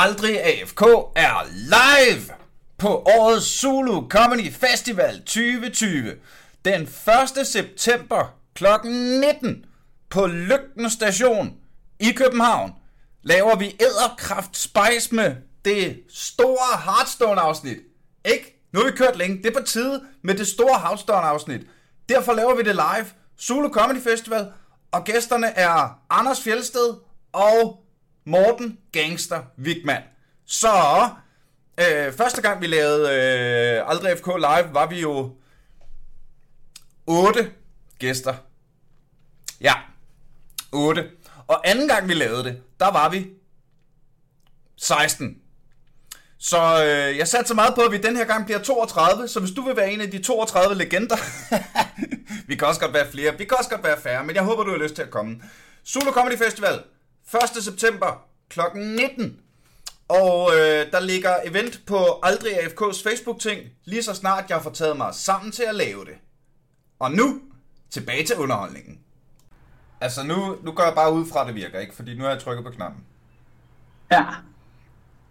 Aldrig AFK er live på årets Zulu Comedy Festival 2020. Den 1. september kl. 19 på Lygten Station i København laver vi Æderkraft Spice med det store Hearthstone afsnit. Ikke? Nu har vi kørt længe. Det er på tide med det store Hearthstone afsnit. Derfor laver vi det live. Zulu Comedy Festival. Og gæsterne er Anders Fjelsted og Morten Gangster Wigman. Så øh, første gang vi lavede øh, Aldrig FK Live, var vi jo otte gæster. Ja, otte. Og anden gang vi lavede det, der var vi 16. Så øh, jeg satte så meget på, at vi den her gang bliver 32, så hvis du vil være en af de 32 legender, vi kan også godt være flere, vi kan også godt være færre, men jeg håber, du har lyst til at komme. Solo Comedy Festival, 1. september kl. 19. Og øh, der ligger event på Aldrig AFK's Facebook-ting, lige så snart jeg får taget mig sammen til at lave det. Og nu, tilbage til underholdningen. Altså nu, nu går jeg bare ud fra, at det virker, ikke? Fordi nu har jeg trykket på knappen. Ja.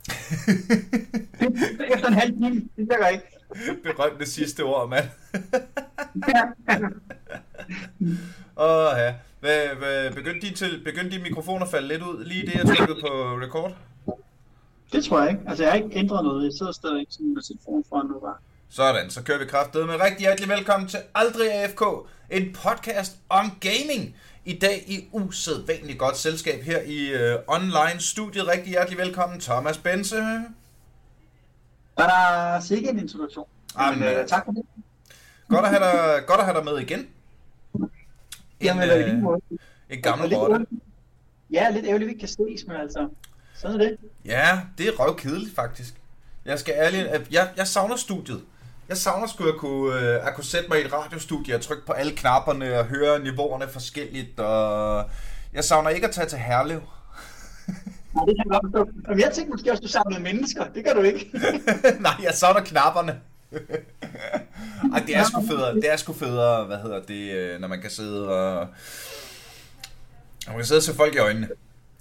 Efter en halv time, det virker ikke. Berømte sidste ord, mand. Åh ja. Hvad, hvad, begyndte, din til, begyndte din mikrofon at falde lidt ud, lige det, jeg trykkede på record? Det tror jeg ikke. Altså, jeg har ikke ændret noget. Jeg sidder stadig sådan med telefonen foran nu bare. Sådan, så kører vi kraftedet med rigtig hjertelig velkommen til Aldrig AFK, en podcast om gaming. I dag i usædvanligt godt selskab her i uh, online studiet. Rigtig hjertelig velkommen, Thomas Bense. Var der sikkert en introduktion? Jamen, Men, øh, øh, tak for det. Godt at have dig, godt at have dig med igen. En, Jamen, øh, øh, lige måde. en gammel rotte. ærgerligt- Ja, lidt ærgerligt, vi ikke kan ses, men altså, sådan er det. Ja, det er røvkedeligt faktisk. Jeg skal ærligt, at jeg, jeg savner studiet. Jeg savner sgu at kunne, øh, at kunne sætte mig i et radiostudie og trykke på alle knapperne og høre niveauerne forskelligt. Og jeg savner ikke at tage til Herlev. Nej, det kan jeg godt forstå. Jeg tænkte måske også, du samlede mennesker. Det gør du ikke. Nej, jeg savner knapperne. Ej, det er sgu federe, det er sgu federe, hvad hedder det, øh, når man kan sidde og... Man kan sidde og se folk i øjnene.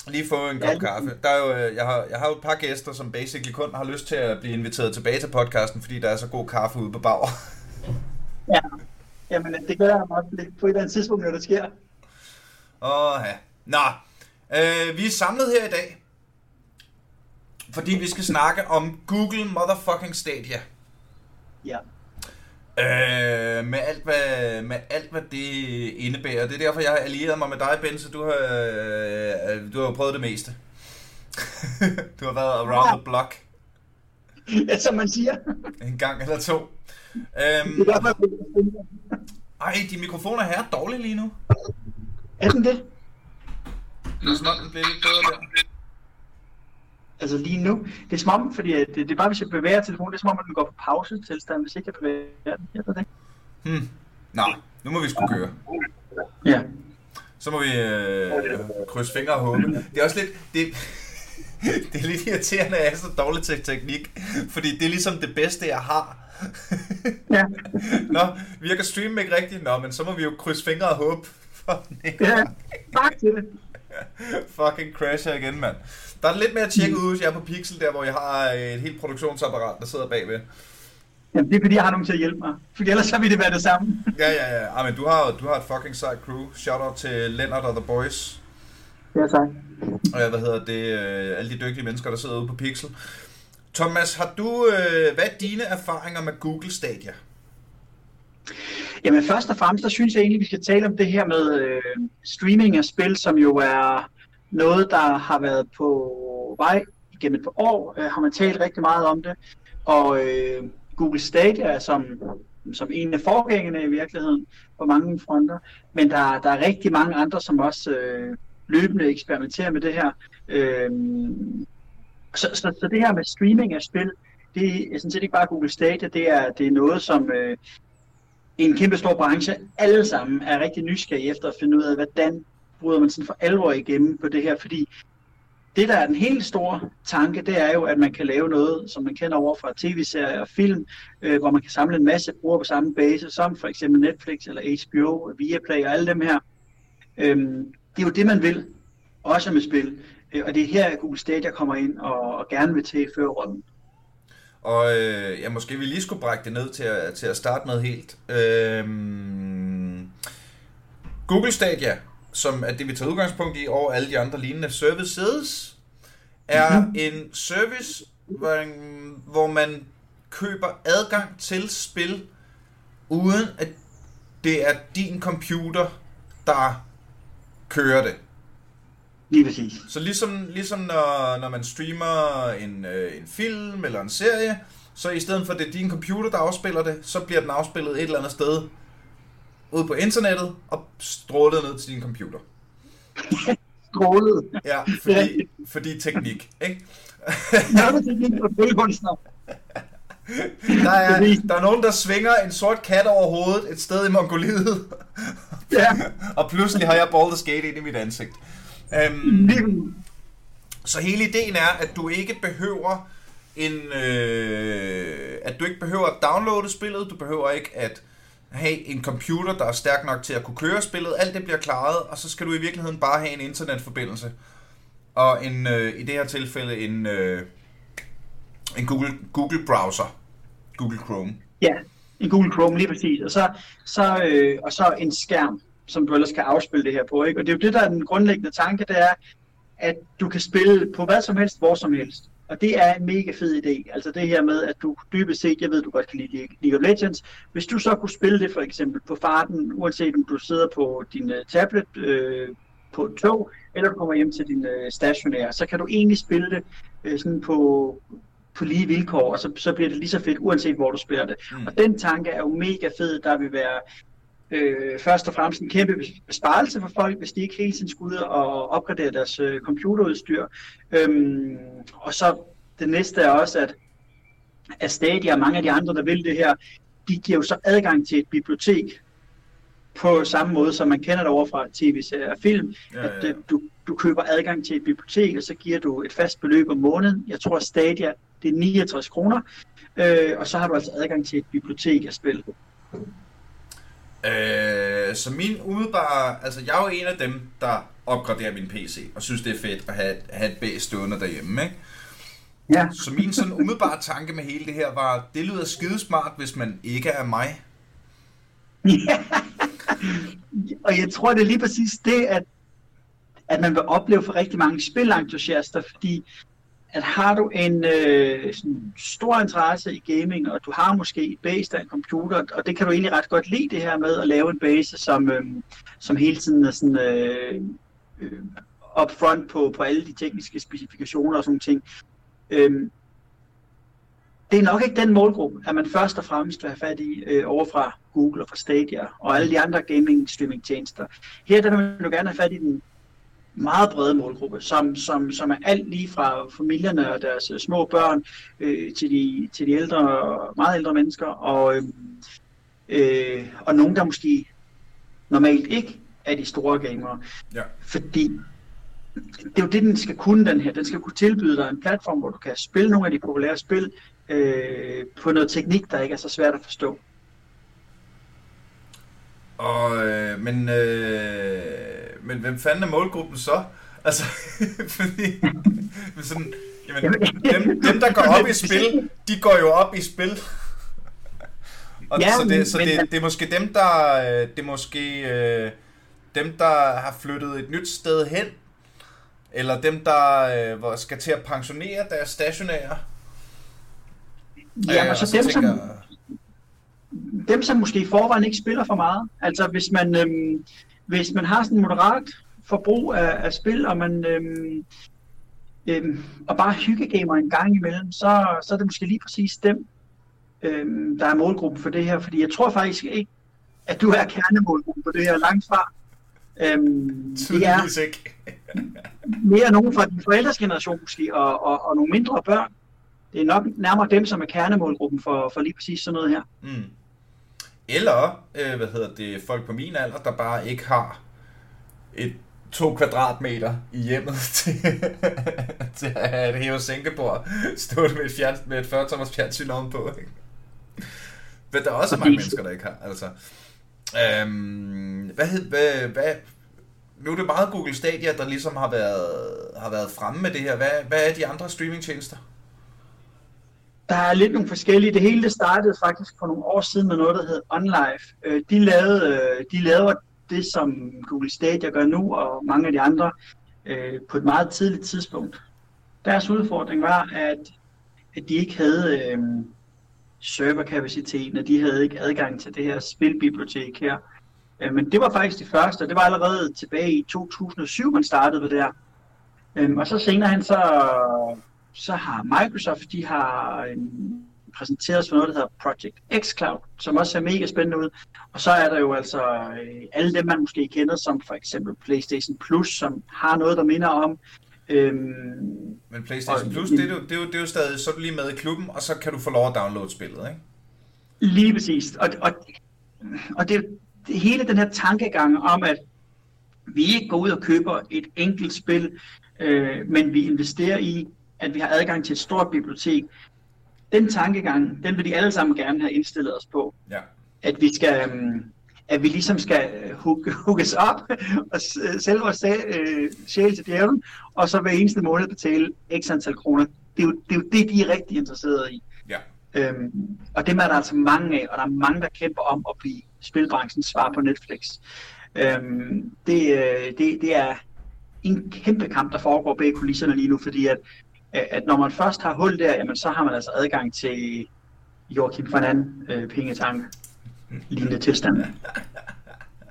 Lige få en Ja, kop det- kaffe. Der er jo, øh, jeg, har, jeg har jo et par gæster, som basically kun har lyst til at blive inviteret tilbage til podcasten, fordi der er så god kaffe ude på Bauer. ja. Jamen, det gør jeg nok på et eller andet tidspunkt, når det sker. Åh, ja. Nå, øh, vi er samlet her i dag, fordi vi skal snakke om Google Motherfucking Stadia. Ja. Øh, med alt, hvad, med alt, hvad det indebærer. Det er derfor, jeg har allieret mig med dig, Ben, så du har, øh, du har prøvet det meste. du har været around the block ja, som man siger. en gang eller to. Det Øhm, er derfor, jeg ej, de mikrofoner her er dårlige lige nu. Er den det? Det er som om, den bliver lidt bedre der. Altså lige nu. Det er som om, fordi at det, det er bare, hvis jeg bevæger telefonen, det er som om, at den går på pause tilstand, hvis ikke jeg bevæger den. Jeg ved det. Hmm. Nå, nu må vi sgu køre. Ja. Så må vi øh, krydse fingre og håbe. Det er også lidt... Det, det er lidt irriterende, at jeg er så dårlig til teknik. Fordi det er ligesom det bedste, jeg har. Ja. Nå, virker streamen ikke rigtigt? Nå, men så må vi jo krydse fingre og håbe. For den Ja. Tak til det. fucking crasher igen, mand. Der er lidt mere at tjekke ud, hvis jeg er på Pixel, der hvor jeg har et helt produktionsapparat, der sidder bagved. Jamen, det er fordi, jeg har nogen til at hjælpe mig. Fordi ellers så vil det være det samme. Ja, ja, ja. Ah, men du har, du har et fucking sejt crew. Shout out til Leonard og The Boys. Ja, tak. Og hvad hedder det, øh, alle de dygtige mennesker, der sidder ude på Pixel. Thomas, har du, øh, hvad er dine erfaringer med Google Stadia? Jamen, først og fremmest, så synes jeg egentlig, vi skal tale om det her med øh, streaming af spil, som jo er noget, der har været på vej gennem et par år. Øh, har man talt rigtig meget om det. Og øh, Google Stadia er som, som en af forgængerne i virkeligheden på mange fronter. Men der, der er rigtig mange andre, som også øh, løbende eksperimenterer med det her. Øh, så, så, så det her med streaming af spil, det er sådan set ikke bare Google Stadia, det er, det er noget, som øh, en kæmpe stor branche, alle sammen er rigtig nysgerrige efter at finde ud af, hvordan bryder man sådan for alvor igennem på det her, fordi det, der er den helt store tanke, det er jo, at man kan lave noget, som man kender over fra tv-serier og film, øh, hvor man kan samle en masse brugere på samme base, som for eksempel Netflix eller HBO, Viaplay og alle dem her. Øhm, det er jo det, man vil, også med spil. Øh, og det er her, at Google Stadia kommer ind og, og gerne vil til førerrollen. Og øh, ja, måske vi lige skulle brække det ned til at, til at starte med helt. Øhm, Google Stadia, som er det, vi tager udgangspunkt i, og alle de andre lignende services, er mm-hmm. en service, hvor, hvor man køber adgang til spil, uden at det er din computer, der kører det. Lige præcis. Så ligesom, ligesom når, når man streamer en, øh, en film eller en serie, så i stedet for at det er din computer, der afspiller det, så bliver den afspillet et eller andet sted ude på internettet og strålet ned til din computer. strålet? Ja, fordi, fordi teknik, ikke? Nå, teknik og der er, der er nogen, der svinger en sort kat over hovedet et sted i Mongoliet. Ja. og pludselig har jeg Baldur's Gate ind i mit ansigt. Øhm, så hele ideen er, at du ikke behøver en, øh, at du ikke behøver at downloade spillet, du behøver ikke at have en computer, der er stærk nok til at kunne køre spillet. Alt det bliver klaret, og så skal du i virkeligheden bare have en internetforbindelse. Og en, øh, i det her tilfælde en, øh, en Google, Google browser. Google Chrome. Ja, en Google Chrome lige præcis. Og så, så, øh, og så en skærm, som du ellers kan afspille det her på. Ikke? Og det er jo det, der er den grundlæggende tanke, det er, at du kan spille på hvad som helst, hvor som helst. Og det er en mega fed idé. Altså det her med, at du dybest set, jeg ved, du godt kan lide League of Legends, hvis du så kunne spille det for eksempel på farten, uanset om du sidder på din uh, tablet øh, på et tog, eller du kommer hjem til din uh, stationære, så kan du egentlig spille det uh, sådan på, på lige vilkår, og så, så bliver det lige så fedt, uanset hvor du spiller det. Mm. Og den tanke er jo mega fed, der vil være øh, først og fremmest en kæmpe besparelse for folk, hvis de ikke hele tiden skulle ud og opgradere deres øh, computerudstyr. Øhm, og så det næste er også, at, at Stadia og mange af de andre, der vil det her, de giver jo så adgang til et bibliotek på samme måde, som man kender det over fra tv-serier og film, ja, ja, at øh, du, du køber adgang til et bibliotek, og så giver du et fast beløb om måneden. Jeg tror, Stadia, det er 69 kroner, øh, og så har du altså adgang til et bibliotek af spil. Øh, så min umiddelbare... Altså, jeg er jo en af dem, der opgraderer min PC, og synes, det er fedt at have, have et bag stående derhjemme, ikke? Ja. Så min sådan umiddelbare tanke med hele det her var, det lyder skidesmart, hvis man ikke er mig. Ja. og jeg tror, det er lige præcis det, at, at man vil opleve for rigtig mange spilentusiaster, fordi at har du en øh, sådan stor interesse i gaming, og du har måske et base af en computer, og det kan du egentlig ret godt lide det her med at lave en base, som, øh, som hele tiden er sådan øh, øh, upfront på, på alle de tekniske specifikationer og sådan ting. Øh, det er nok ikke den målgruppe, at man først og fremmest vil have fat i øh, over fra Google og fra Stadia og alle de andre gaming streaming tjenester. Her der vil man jo gerne have fat i den meget brede målgruppe, som, som, som er alt lige fra familierne og deres øh, små børn øh, til, de, til de ældre, meget ældre mennesker, og, øh, øh, og nogen, der måske normalt ikke er de store gamere. Ja. Fordi det er jo det, den skal kunne, den her. Den skal kunne tilbyde dig en platform, hvor du kan spille nogle af de populære spil øh, på noget teknik, der ikke er så svært at forstå. Og, øh, men, øh, men hvem fanden er målgruppen så? Altså, fordi, sådan, jamen, dem, dem, der går op i spil, de går jo op i spil. Og ja, så det, så det, det er måske dem, der, øh, det er måske øh, dem, der har flyttet et nyt sted hen, eller dem, der øh, skal til at pensionere deres stationære. Ja, øh, og så, så dem, tænker, som, dem, som måske i forvejen ikke spiller for meget. Altså hvis man, øhm, hvis man har sådan moderat forbrug af, af spil, og man øhm, øhm, og bare hyggegamer en gang imellem, så, så er det måske lige præcis dem, øhm, der er målgruppen for det her. Fordi jeg tror faktisk ikke, at du er kernemålgruppen for det her langt fra. Øhm, det er ikke. mere nogen fra din forældres generation måske, og, og, og nogle mindre børn. Det er nok nærmere dem, som er kernemålgruppen for, for lige præcis sådan noget her. Mm. Eller, øh, hvad hedder det, folk på min alder, der bare ikke har et to kvadratmeter i hjemmet til, til at have et hæve sænkebord stået med et, fjern, med et 40 tommers fjernsyn ovenpå. Ikke? Men der er også mange mennesker, der ikke har. Altså, øhm, hvad, hed, hvad, hvad, nu er det meget Google Stadia, der ligesom har været, har været fremme med det her. Hvad, hvad er de andre streamingtjenester? Der er lidt nogle forskellige. Det hele det startede faktisk for nogle år siden med noget, der hed OnLive. Øh, de lavede, øh, de lavede det, som Google Stadia gør nu, og mange af de andre, øh, på et meget tidligt tidspunkt. Deres udfordring var, at, at de ikke havde øh, serverkapaciteten, og de havde ikke adgang til det her spilbibliotek her. Øh, men det var faktisk det første, og det var allerede tilbage i 2007, man startede med det der. Øh, og så senere hen, så, så har Microsoft, de har øh, præsenteret os for noget, der hedder Project xCloud, som også ser mega spændende ud. Og så er der jo altså øh, alle dem, man måske kender, som for eksempel PlayStation Plus, som har noget, der minder om. Øhm, Men PlayStation og, Plus, det er, jo, det, er jo, det er jo stadig, så er du lige med i klubben, og så kan du få lov at downloade spillet, ikke? Lige præcis. Og, og, og det, det hele den her tankegang om, at vi ikke går ud og køber et enkelt spil, øh, men vi investerer i, at vi har adgang til et stort bibliotek, den tankegang, den vil de alle sammen gerne have indstillet os på. Ja. At vi skal, um, at vi ligesom skal hugges op og sælge vores øh, sjæl til djævlen, og så hver eneste måned betale x antal kroner. Det er jo det, er jo det de er rigtig interesserede i. Ja. Øhm, og dem er der altså mange af, og der er mange, der kæmper om at blive spilbranchens svar på Netflix. Øhm, det, øh, det, det er en kæmpe kamp, der foregår bag kulisserne lige nu, fordi at at når man først har hul der, jamen, så har man altså adgang til Joachim An øh, pengetank lignende tilstand.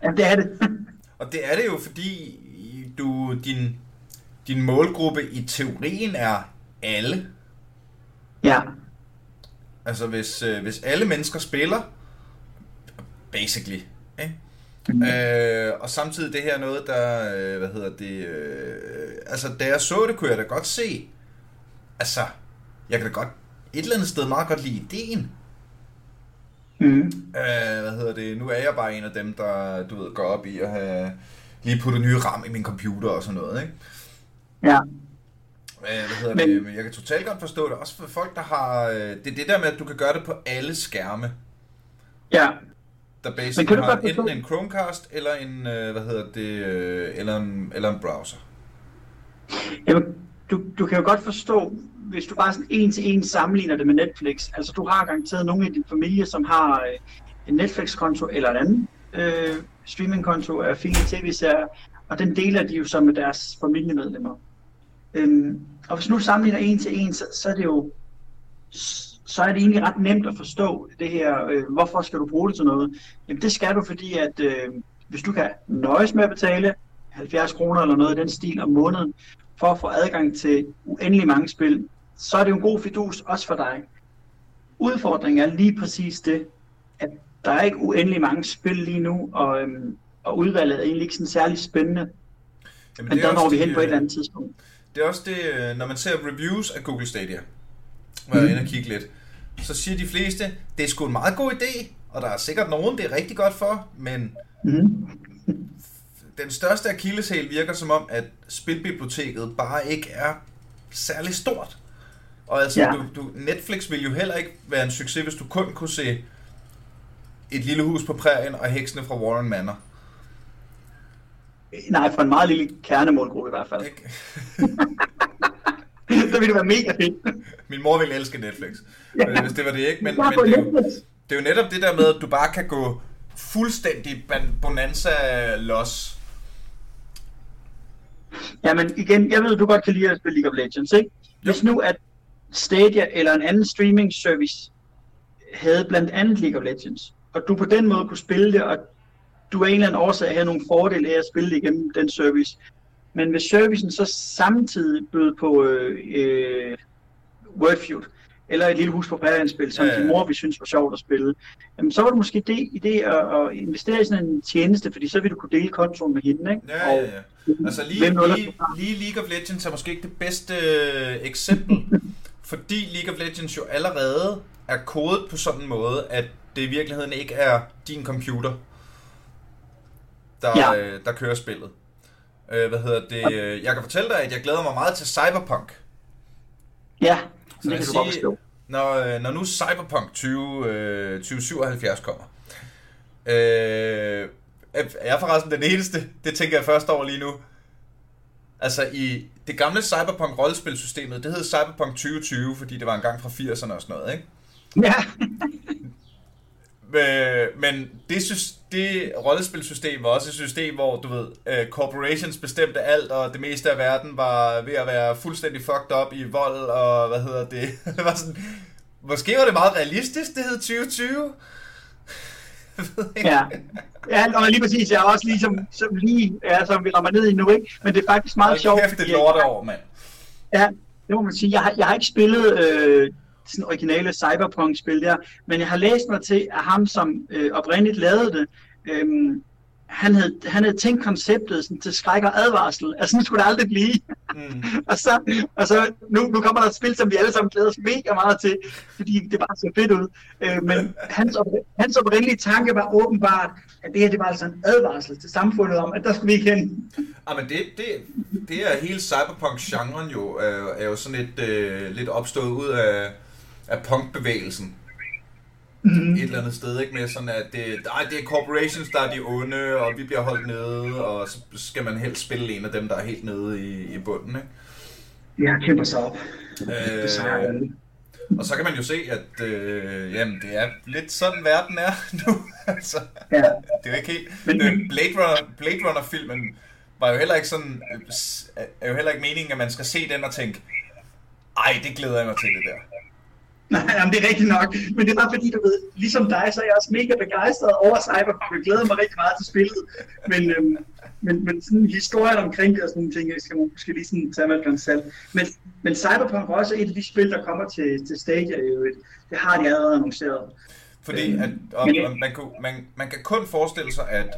Ja, det er det. Og det er det jo, fordi du, din, din målgruppe i teorien er alle. Ja. Altså hvis, øh, hvis alle mennesker spiller, basically, ikke? Mm. Øh, og samtidig det her noget, der, øh, hvad hedder det, øh, altså da jeg så det, kunne jeg da godt se, altså, jeg kan da godt et eller andet sted meget godt lide ideen. Mm. Øh, hvad hedder det? Nu er jeg bare en af dem, der du ved, går op i at have lige puttet nye RAM i min computer og sådan noget, ikke? Ja. Øh, hvad hedder Men... det? Men jeg kan totalt godt forstå det. Også for folk, der har... Øh, det er det der med, at du kan gøre det på alle skærme. Ja. Der basically har enten en Chromecast, eller en, øh, hvad hedder det, eller en, eller en browser. Jamen, du, du kan jo godt forstå, hvis du bare sådan en til en sammenligner det med Netflix. Altså du har garanteret nogle af din familie, som har øh, en Netflix-konto eller en anden øh, streaming-konto af fine tv-serier, og den deler de jo så med deres familiemedlemmer. Øhm, og hvis nu sammenligner en til en, så, så er det jo så er det egentlig ret nemt at forstå det her, øh, hvorfor skal du bruge det til noget? Jamen det skal du, fordi at øh, hvis du kan nøjes med at betale 70 kroner eller noget i den stil om måneden, for at få adgang til uendelig mange spil, så er det jo en god fidus også for dig. Udfordringen er lige præcis det, at der er ikke uendelig mange spil lige nu, og, øhm, og udvalget er egentlig ikke sådan særlig spændende. Jamen, Men der når vi hen på et eller andet tidspunkt. Det er også det, øh, når man ser reviews af Google Stadia, hvor jeg er inde og kigge lidt, så siger de fleste, det er sgu en meget god idé, og der er sikkert nogen, det er rigtig godt for, men mm den største akilleshæl virker som om, at spilbiblioteket bare ikke er særlig stort. Og altså, ja. du, du, Netflix vil jo heller ikke være en succes, hvis du kun kunne se et lille hus på prærien og heksene fra Warren Manor. Nej, for en meget lille kernemålgruppe i hvert fald. Ikke? det ville det være mega fedt. Min mor ville elske Netflix, ja. hvis det var det ikke. Men, men det, er jo, det er jo netop det der med, at du bare kan gå fuldstændig bonanza los Jamen igen, jeg ved, du godt kan lide at spille League of Legends, ikke? Hvis nu at Stadia eller en anden streaming service havde blandt andet League of Legends, og du på den måde kunne spille det, og du af en eller anden årsag havde nogle fordele af at spille det igennem den service. Men hvis servicen så samtidig bød på øh, øh, Wordfeud, eller et lille hus på spil, som ja, ja. din mor vi synes var sjovt at spille, jamen, så var det måske det idé at, at investere i sådan en tjeneste, fordi så vil du kunne dele kontoen med hende. Ikke? Ja, ja, ja. Altså lige, lige, lige League of Legends er måske ikke det bedste øh, eksempel, fordi League of Legends jo allerede er kodet på sådan en måde, at det i virkeligheden ikke er din computer, der, ja. øh, der kører spillet. Øh, hvad hedder det? Øh, jeg kan fortælle dig, at jeg glæder mig meget til Cyberpunk. Ja, så det kan sige, du godt Når, øh, når nu Cyberpunk 20, øh, 2077 kommer, øh, er jeg forresten den eneste? Det tænker jeg først over lige nu. Altså i det gamle Cyberpunk rollespilsystemet, det hed Cyberpunk 2020, fordi det var en gang fra 80'erne og sådan noget, ikke? Ja. Øh, men det, synes, det rollespilsystem var også et system, hvor du ved, uh, corporations bestemte alt, og det meste af verden var ved at være fuldstændig fucked up i vold, og hvad hedder det? det var sådan, måske var det meget realistisk, det hed 2020. ja. ja, og lige præcis, jeg er også lige som, som lige, ja, som vi rammer ned i nu, ikke? Men det er faktisk meget sjovt. Kæft, det lorte over, mand. Ja, det må man sige. Jeg har, jeg har ikke spillet øh, sådan originale cyberpunk-spil der, men jeg har læst mig til, at ham, som øh, oprindeligt lavede det, øh, han havde, han havde tænkt konceptet sådan, til skræk og advarsel. Altså, sådan skulle det aldrig blive. Mm. og så, og så nu, nu kommer der et spil, som vi alle sammen glæder os mega meget til, fordi det bare ser fedt ud. Øh, men hans, hans oprindelige tanke var åbenbart, at det her det var altså en advarsel til samfundet om, at der skulle vi ikke hen. Ja, men det, det, det er hele cyberpunk-genren jo, er, er jo sådan lidt, øh, lidt opstået ud af, af punkbevægelsen mm. et eller andet sted, ikke? Med sådan, at det, ej, det er corporations, der er de onde, og vi bliver holdt nede, og så skal man helst spille en af dem, der er helt nede i, i bunden, ikke? Ja, kæmper sig op. Øh, og så kan man jo se, at øh, jamen, det er lidt sådan, verden er nu. altså, ja. Det er jo ikke helt... Men, men... Blade, Runner, Blade Runner-filmen var jo heller ikke sådan... er jo heller ikke meningen, at man skal se den og tænke, ej, det glæder jeg mig til det der. Nej, jamen, det er rigtigt nok. Men det er bare fordi, du ved, ligesom dig, så er jeg også mega begejstret over Cyberpunk. Jeg glæder mig rigtig meget til spillet. Men, øhm, men, men sådan historien omkring det og sådan nogle ting, skal man måske lige sådan tage med et selv. Men, men Cyberpunk er også et af de spil, der kommer til, til Stadia. Det har de allerede annonceret. Fordi øhm, at, og, men, man, kan, man, man kan kun forestille sig, at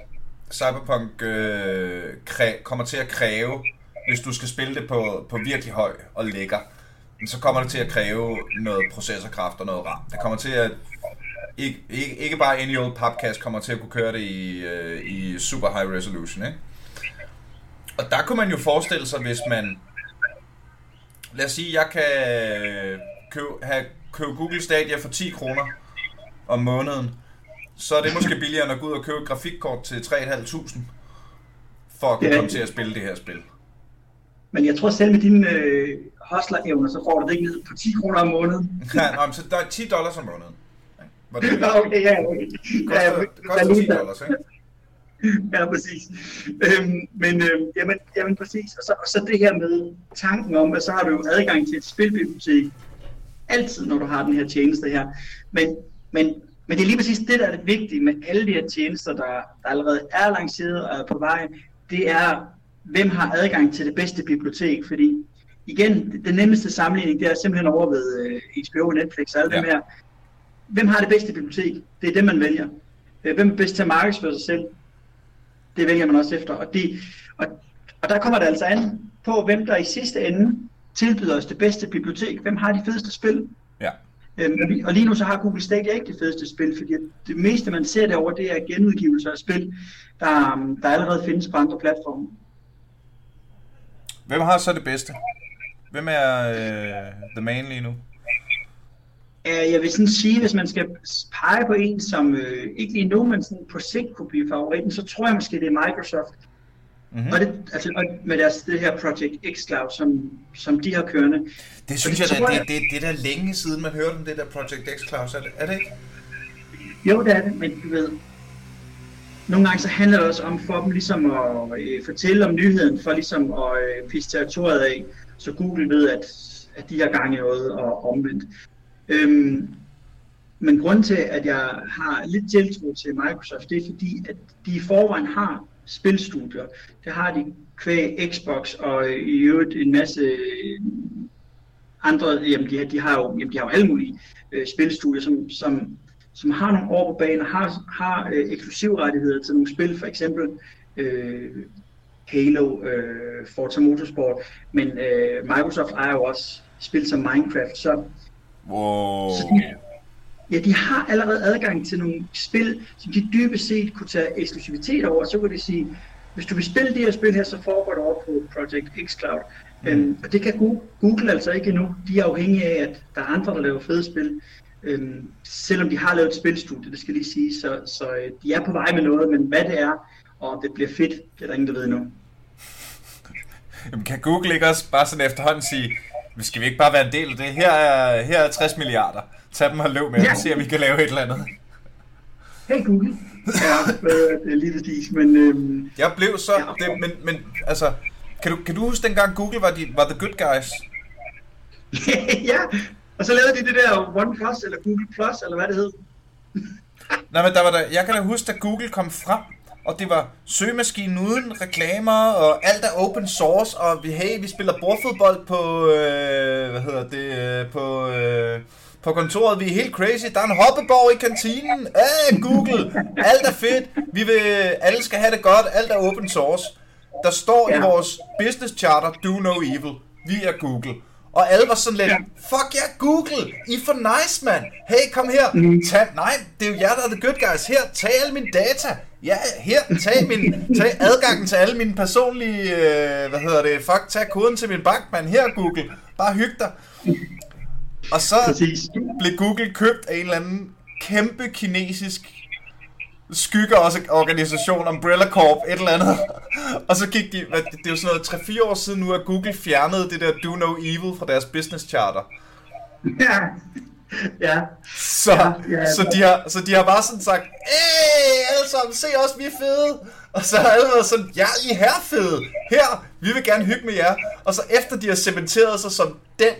Cyberpunk øh, kræ, kommer til at kræve, hvis du skal spille det på, på virkelig høj og lækker, så kommer det til at kræve noget processorkraft og noget RAM. Det kommer til at ikke, ikke, ikke bare any old podcast kommer til at kunne køre det i, øh, i super high resolution, ikke? Og der kunne man jo forestille sig, hvis man... Lad os sige, jeg kan købe, have, købe Google Stadia for 10 kroner om måneden. Så er det måske billigere end at gå ud og købe et grafikkort til 3.500 for at kunne komme til at spille det her spil. Men jeg tror selv med dine øh, hustler-evner, så får du det ikke ned på 10 kroner om måneden. ja, nå, så der er 10 dollars om måneden. Det, okay, ja, okay. Det koster, ja, koster 10 dollars, ikke? ja, præcis. Øhm, men øhm, jamen, jamen præcis. Og så, og så det her med tanken om, at så har du jo adgang til et spilbibliotek altid, når du har den her tjeneste her. Men, men, men det er lige præcis det, der er det vigtige med alle de her tjenester, der, der allerede er lanceret og er på vej. Det er, hvem har adgang til det bedste bibliotek, fordi igen, den nemmeste sammenligning, det er simpelthen over ved øh, HBO, Netflix og alt ja. det her. Hvem har det bedste bibliotek? Det er det, man vælger. Øh, hvem er bedst til at markedsføre sig selv? Det vælger man også efter. Og, de, og, og der kommer det altså an på, hvem der i sidste ende tilbyder os det bedste bibliotek. Hvem har de fedeste spil? Ja. Øhm, og lige nu så har Google Stadia ikke det fedeste spil, fordi det meste man ser derovre, det er genudgivelser af spil, der, der allerede findes på andre platforme. Hvem har så det bedste? Hvem er øh, the man lige nu? Jeg vil sådan sige, hvis man skal pege på en, som øh, ikke lige nu, men sådan på sigt kunne blive favoritten, så tror jeg måske, det er Microsoft. Mm-hmm. Og, det, altså, og med deres, det her Project X-Cloud, som, som de har kørende. Det synes det, jeg, da, det, det, det er da længe siden, man hørte om det der Project X-Cloud, er det, er det ikke? Jo, det er det, men du ved, nogle gange så handler det også om for dem ligesom at øh, fortælle om nyheden, for ligesom at øh, pisse territoriet af, så Google ved, at, at de har gang i noget og omvendt. Øhm, men grund til, at jeg har lidt tiltro til Microsoft, det er fordi, at de i forvejen har spilstudier. Det har de kvæg Xbox og i øvrigt en masse andre, jamen de, de har jo, jamen de har jo alle mulige øh, spilstudier, som, som, som har nogle år på banen og har, har øh, eksklusivrettigheder til nogle spil, for eksempel øh, Halo, øh, Forza Motorsport, men øh, Microsoft ejer jo også spil som Minecraft, så, wow. så de, ja, de har allerede adgang til nogle spil, som de dybest set kunne tage eksklusivitet over, så kunne de sige, hvis du vil spille det her spil her, så foregår det over på Project X Cloud. Mm. Øhm, og det kan Google, altså ikke endnu. De er afhængige af, at der er andre, der laver fede spil. Øhm, selvom de har lavet et spilstudie, det skal lige sige, så, så øh, de er på vej med noget, men hvad det er, og det bliver fedt, det er der ingen, der ved endnu. Jamen, kan Google ikke også bare sådan efterhånden sige, skal vi ikke bare være en del af det? Her er, her er 60 milliarder. Tag dem og løb med, ja. og se om vi kan lave et eller andet. Hey Google. Ja, det er lige præcis, men... Øhm, jeg blev så... Ja. Det, men, men altså, kan du, kan du huske dengang Google var, de, var the good guys? ja, og så lavede de det der One Plus, eller Google Plus, eller hvad det hed. Nej, men der var der, jeg kan da huske, at Google kom frem, og det var søgemaskinen uden reklamer, og alt er open source, og vi, hey, vi spiller bordfodbold på, øh, hvad hedder det, øh, på, øh, på kontoret, vi er helt crazy, der er en hoppeborg i kantinen, øh, Google, alt er fedt, vi vil, alle skal have det godt, alt er open source. Der står ja. i vores business charter, do no evil, vi er Google. Og alle var sådan lidt, fuck ja, yeah, Google, I er for nice, man. Hey, kom her. Mm. Tag, nej, det er jo jer, der er the good guys. Her, tag alle mine data. Ja, her, tag, min, tag adgangen til alle mine personlige, øh, hvad hedder det, fuck, tag koden til min bank, man. Her, Google. Bare hyg dig. Og så Præcis. blev Google købt af en eller anden kæmpe kinesisk skygger også organisation, Umbrella Corp, et eller andet. Og så gik de, hvad, det er jo sådan noget 3-4 år siden nu, at Google fjernede det der Do No Evil fra deres business charter. Ja. Ja. Så, ja, ja, så, de har, så de har bare sådan sagt, Hey, alle sammen, se os, vi er fede. Og så har alle været sådan, ja, I er her fede. Her, vi vil gerne hygge med jer. Og så efter de har cementeret sig som den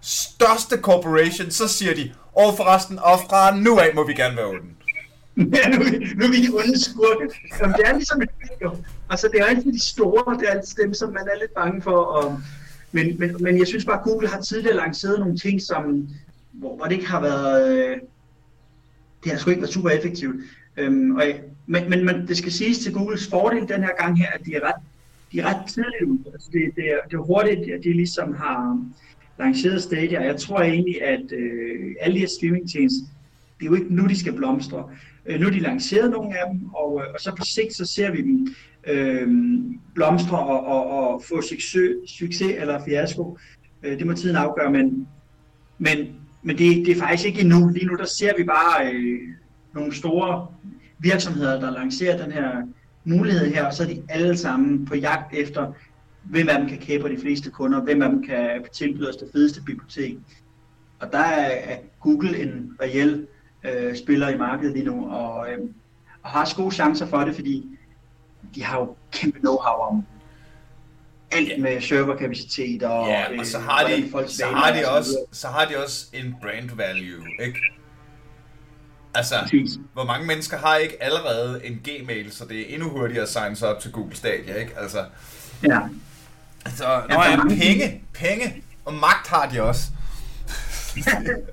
største corporation, så siger de, og forresten, og fra nu af må vi gerne være åbne. Ja, nu, nu er vi onde skurke. Jamen, det er ligesom et video. Altså, det er altid de store, det er altid dem, som man er lidt bange for. Og, men, men, men jeg synes bare, at Google har tidligere lanceret nogle ting, som, hvor, hvor det ikke har været... Øh, det har sgu ikke været super effektivt. Øhm, og, men, men, man, det skal siges til Googles fordel den her gang her, at de er ret, de er ret tidligt ude. Altså det, det, er, det er hurtigt, at de ligesom har lanceret Stadia, jeg tror egentlig, at øh, alle de her streamingtjenester, det er jo ikke nu, de skal blomstre. Øh, nu er de lanceret nogle af dem, og, øh, og så på sigt, så ser vi dem øh, blomstre og, og, og få succes, succes eller fiasko. Øh, det må tiden afgøre, men, men, men det, det er faktisk ikke endnu. Lige nu, der ser vi bare øh, nogle store virksomheder, der lancerer den her mulighed her, og så er de alle sammen på jagt efter, hvem af dem kan kæbe de fleste kunder, hvem af dem kan tilbyde os det fedeste bibliotek. Og der er Google en reel øh, spiller i markedet lige nu, og, øh, og har gode chancer for det, fordi de har jo kæmpe know-how om alt med serverkapacitet og, ja, og så har de, så har de også, så har de også en brand value, ikke? Altså, Præcis. hvor mange mennesker har ikke allerede en Gmail, så det er endnu hurtigere at signe sig op til Google Stadia, ikke? Altså, ja. Altså, når ja, er penge, penge og magt har de også.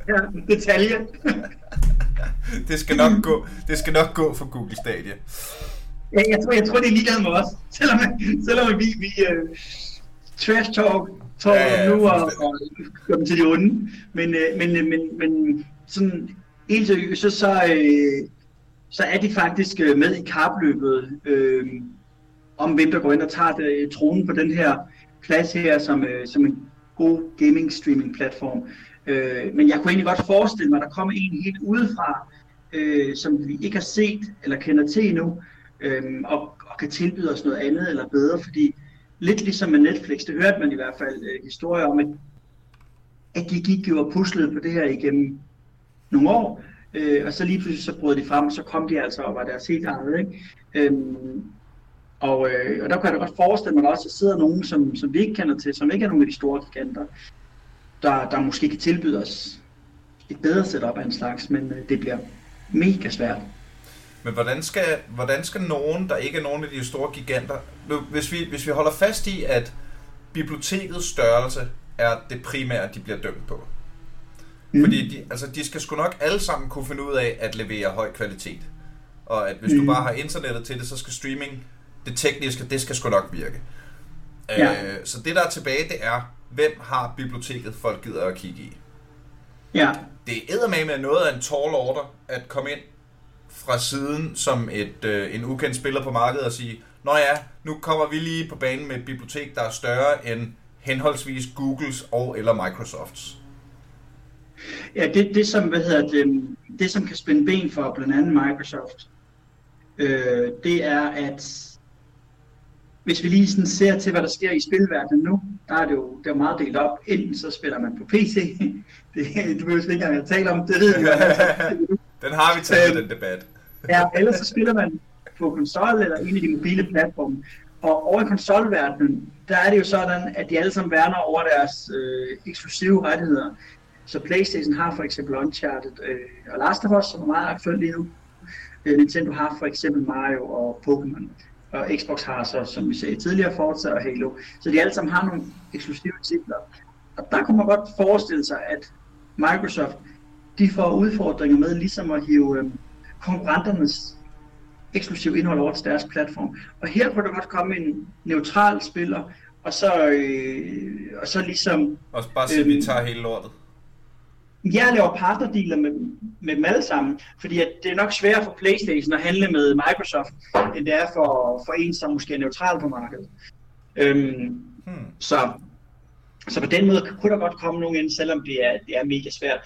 ja, detalje. det skal nok gå, det skal nok gå for Google Stadia. Ja, jeg tror, jeg tror det er ligeglad med os. Selvom, selvom vi, vi uh, trash talk, talk ja, ja, nu og, og gør dem til de onde. Men, uh, men, uh, men, men sådan helt seriøst, så, så, uh, så er de faktisk med i kapløbet uh, om hvem der går ind og tager det, tronen på den her plads her som, uh, som en god gaming streaming platform. Øh, men jeg kunne egentlig godt forestille mig, at der kommer en helt udefra, øh, som vi ikke har set eller kender til endnu, øh, og, og kan tilbyde os noget andet eller bedre, fordi lidt ligesom med Netflix, det hørte man i hvert fald øh, historier om, at, at de gik jo og puslede på det her igennem nogle år, øh, og så lige pludselig så brød de frem, og så kom de altså og var deres helt eget. Ikke? Øhm, og, øh, og der kan jeg da godt forestille mig, at der også sidder nogen, som, som vi ikke kender til, som ikke er nogen af de store giganter, der, der måske kan tilbyde os et bedre setup af en slags, men øh, det bliver mega svært. Men hvordan skal, hvordan skal nogen, der ikke er nogen af de store giganter, hvis, vi, hvis vi holder fast i, at bibliotekets størrelse er det primære, de bliver dømt på. Mm. Fordi de, altså, de skal sgu nok alle sammen kunne finde ud af at levere høj kvalitet. Og at hvis mm. du bare har internettet til det, så skal streaming, det tekniske, det skal sgu nok virke. Ja. Øh, så det der er tilbage, det er, hvem har biblioteket, folk gider at kigge i. Ja. Det er med noget af en tall order at komme ind fra siden som et, øh, en ukendt spiller på markedet og sige, Nå ja, nu kommer vi lige på banen med et bibliotek, der er større end henholdsvis Googles og eller Microsofts. Ja, det, det som, hvad hedder det, det som kan spænde ben for blandt andet Microsoft, øh, det er, at hvis vi lige sådan ser til, hvad der sker i spilverdenen nu, der er det jo, det er meget delt op. Enten så spiller man på PC, det, du behøver ikke engang at tale om, det ved jeg Den har vi taget, den debat. ja, ellers så spiller man på konsol eller en af de mobile platforme. Og over i konsolverdenen, der er det jo sådan, at de alle sammen værner over deres øh, eksklusive rettigheder. Så PlayStation har for eksempel Uncharted øh, og Last of Us, som er meget aktuelt lige nu. Øh, Nintendo har for eksempel Mario og Pokémon. Og Xbox har så, som vi sagde tidligere, Forza og Halo. Så de alle sammen har nogle eksklusive titler. Og der kunne man godt forestille sig, at Microsoft de får udfordringer med ligesom at hive øh, konkurrenternes eksklusiv indhold over til deres platform. Og her kunne der godt komme en neutral spiller, og så, øh, og så ligesom... Og bare sige, øh, vi øhm, tager hele lortet. Jeg laver partnerdealer med, med dem alle sammen, fordi at det er nok sværere for Playstation at handle med Microsoft, end det er for, for en, som måske er neutral på markedet. Øhm, hmm. så, så på den måde kunne der godt komme nogen ind, selvom det er, det er mega svært.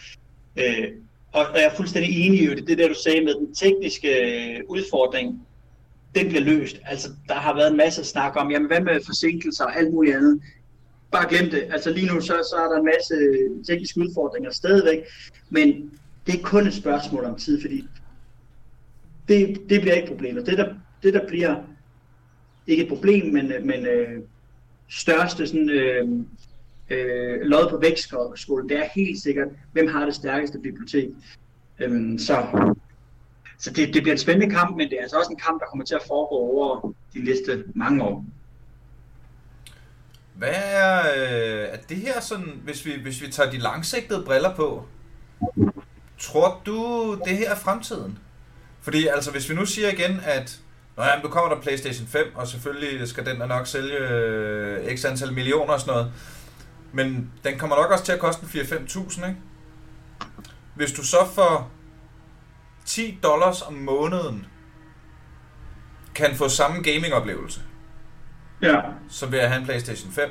Øh, og, og jeg er fuldstændig enig i det, det der du sagde med den tekniske øh, udfordring, den bliver løst. Altså, der har været en masse snak om, jamen hvad med forsinkelser og alt muligt andet. Bare glem det. Altså lige nu, så, så er der en masse øh, tekniske udfordringer stadigvæk, men det er kun et spørgsmål om tid, fordi det, det bliver ikke problemet. Det der, det, der bliver ikke et problem, men, øh, men øh, største sådan, øh, øh, lod på vækstskolen, det er helt sikkert, hvem har det stærkeste bibliotek. Øhm, så så det, det bliver en spændende kamp, men det er altså også en kamp, der kommer til at foregå over de næste mange år. Hvad er, øh, er det her sådan, hvis vi, hvis vi tager de langsigtede briller på, tror du, det her er fremtiden? Fordi altså, hvis vi nu siger igen, at Nå ja, nu kommer der PlayStation 5, og selvfølgelig skal den nok sælge øh, x antal millioner og sådan noget. Men den kommer nok også til at koste 4-5.000, ikke? Hvis du så for 10 dollars om måneden kan få samme gaming-oplevelse, ja. så vil jeg have en PlayStation 5.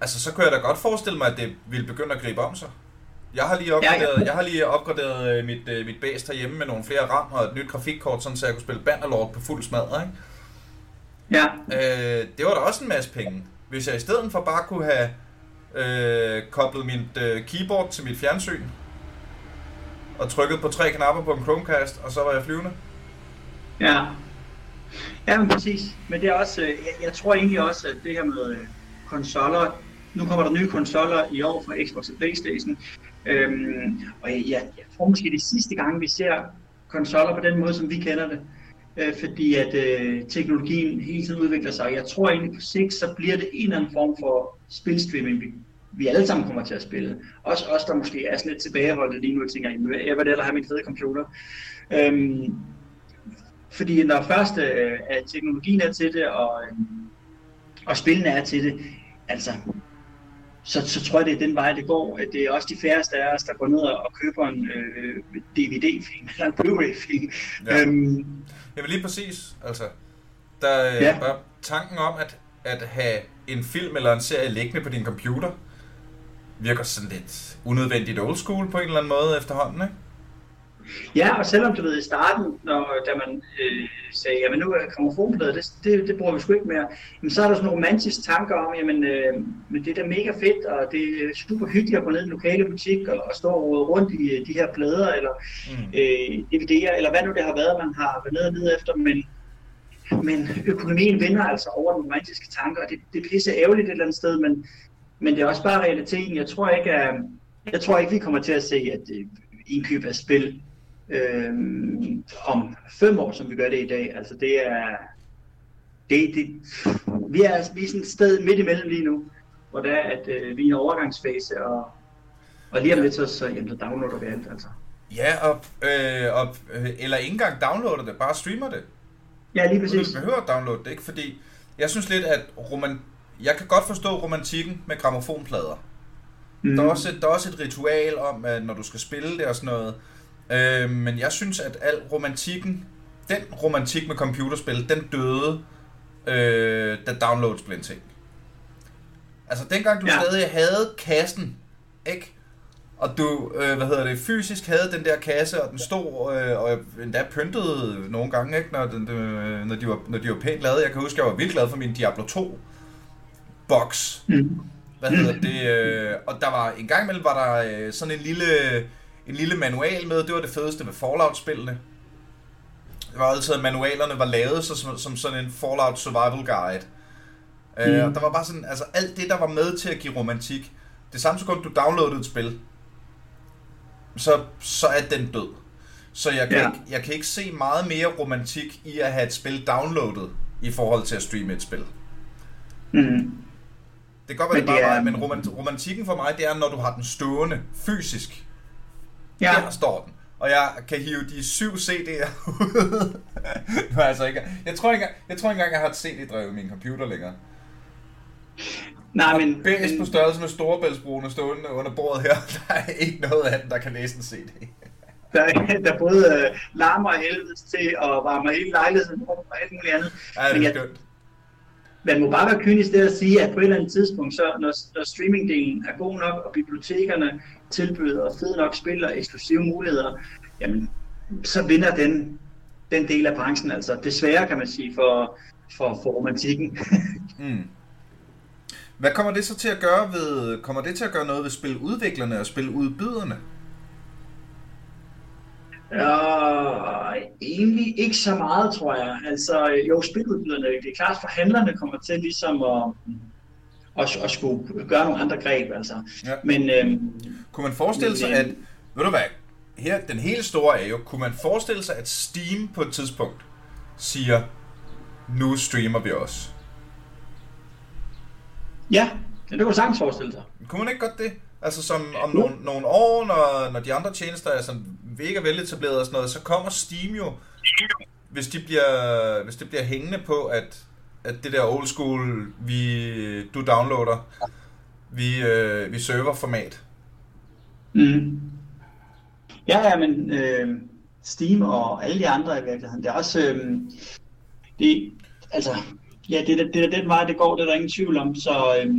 Altså, så kunne jeg da godt forestille mig, at det ville begynde at gribe om sig. Jeg har lige opgraderet, ja, ja. Jeg har lige opgraderet øh, mit, uh, mit base herhjemme med nogle flere RAM og et nyt grafikkort, sådan, så jeg kunne spille Bannerlord på fuld smadre, ikke? Ja. Øh, det var da også en masse penge. Hvis jeg i stedet for bare kunne have øh, koblet mit øh, keyboard til mit fjernsyn, og trykket på tre knapper på en Chromecast, og så var jeg flyvende. Ja, ja men præcis. Men det er også, øh, jeg, jeg tror egentlig også, at det her med øh, konsoller, nu kommer der nye konsoller i år fra Xbox og Playstation, øhm, og jeg, jeg, tror måske det sidste gang, vi ser konsoller på den måde, som vi kender det, øh, fordi at øh, teknologien hele tiden udvikler sig. Jeg tror egentlig på sigt, så bliver det en eller anden form for spilstreaming, vi, vi alle sammen kommer til at spille. Også os, der måske er sådan lidt tilbageholdte lige nu og tænker, jeg vil ellers have min fede computer. Øhm, fordi når først øh, at teknologien er til det, og, øh, og spillene er til det, altså, så, så tror jeg, det er den vej, det går. Det er også de færreste af os, der går ned og køber en øh, DVD-film eller en Blu-ray-film. Ja. Øhm, Jamen lige præcis. Altså, der øh, ja. bare tanken om at, at have en film eller en serie liggende på din computer, virker sådan lidt unødvendigt old school på en eller anden måde efterhånden, ikke? Ja, og selvom du ved i starten, når, da man øh, sagde, jamen nu er gramofonplader, det, det, det bruger vi sgu ikke mere, men så er der sådan nogle romantiske tanker om, jamen øh, men det er da mega fedt, og det er super hyggeligt at gå ned i den lokale butik og, og stå og rode rundt i øh, de her plader, eller mm. øh, DVD'er, eller hvad nu det har været, man har været nede og nede efter, men, men økonomien vinder altså over den romantiske tanker, og det, det er pisse ærgerligt et eller andet sted, men, men det er også bare realiteten. Jeg tror ikke, at, jeg tror ikke vi kommer til at se, at øh, indkøb af spil øh, om fem år, som vi gør det i dag. Altså det er, det, det, vi er, vi er sådan et sted midt imellem lige nu, hvor det er, at øh, vi er i en overgangsfase, og, og lige om lidt, så, så, jamen, så downloader vi alt, altså. Ja, og, øh, og, øh, eller ikke engang downloader det, bare streamer det. Ja, lige præcis. Du behøver at downloade det, ikke? Fordi jeg synes lidt, at roman, jeg kan godt forstå romantikken med gramofonplader. Mm. Der, er også, der er også et ritual om, at når du skal spille det og sådan noget, Øh, men jeg synes, at al romantikken, den romantik med computerspil, den døde, øh, da downloads blev en ting. Altså dengang du ja. stadig havde kassen, ikke? og du, øh, hvad hedder det, fysisk havde den der kasse, og den stod, øh, og endda pyntede nogle gange, ikke, når, den, øh, når, de var, når de var pænt lavet. Jeg kan huske, jeg var vildt glad for min Diablo 2 box. Mm. Hvad hedder det? Øh, og der var en gang imellem var der øh, sådan en lille, en lille manual med. Det var det fedeste ved Fallout-spillene. Det var altid, at manualerne var lavet så, som, som sådan en Fallout Survival Guide. Øh, mm. Øh, der var bare sådan, altså alt det, der var med til at give romantik. Det samme sekund, du downloadede et spil, så, så er den død. Så jeg kan, ja. ikke, jeg kan ikke se meget mere romantik i at have et spil downloadet i forhold til at streame et spil. Mm. Det kan godt være, men det, det bare er... men romantikken for mig, det er, når du har den stående fysisk. Ja. Der står den. Og jeg kan hive de syv CD'er ud. nu altså ikke, jeg tror ikke, jeg tror ikke engang, jeg har et CD-drev i min computer længere. Nej, men... Bedst på størrelse med storebæltsbrugene stående under bordet her. Der er ikke noget af den, der kan læse en CD. der, der både uh, larmer helvedes til og varmer hele lejligheden og alt muligt andet. Ja, det er men jeg, skønt. Man må bare være kynisk det at sige, at på et eller andet tidspunkt, så når, når streamingdelen er god nok, og bibliotekerne tilbyder fede nok spil og eksklusive muligheder, jamen, så vinder den, den del af branchen altså. Desværre kan man sige for, for, for romantikken. mm. Hvad kommer det så til at gøre ved, kommer det til at gøre noget ved spiludviklerne og spiludbyderne? Ja, egentlig ikke så meget, tror jeg. Altså, jo, spiludbyderne, det er klart, for handlerne kommer til ligesom at, at, at skulle gøre nogle andre greb, altså. Ja. Men, øhm, kunne man forestille sig, at, ved du hvad, her, den helt store er jo, kunne man forestille sig, at Steam på et tidspunkt siger, nu streamer vi også? Ja, det kunne sagtens forestille sig. Kunne man ikke godt det? Altså som om nogle, nogle år, når, når de andre tjenester er sådan mega veletableret og sådan noget, så kommer Steam jo, hvis, de bliver, hvis det bliver hængende på, at, at det der old school, vi, du downloader, vi, øh, vi server format. Mm. Ja, ja, men øh, Steam og alle de andre i virkeligheden, det er også, øh, det, altså, ja, det, det, det er den vej, det går, det er der ingen tvivl om, så, øh,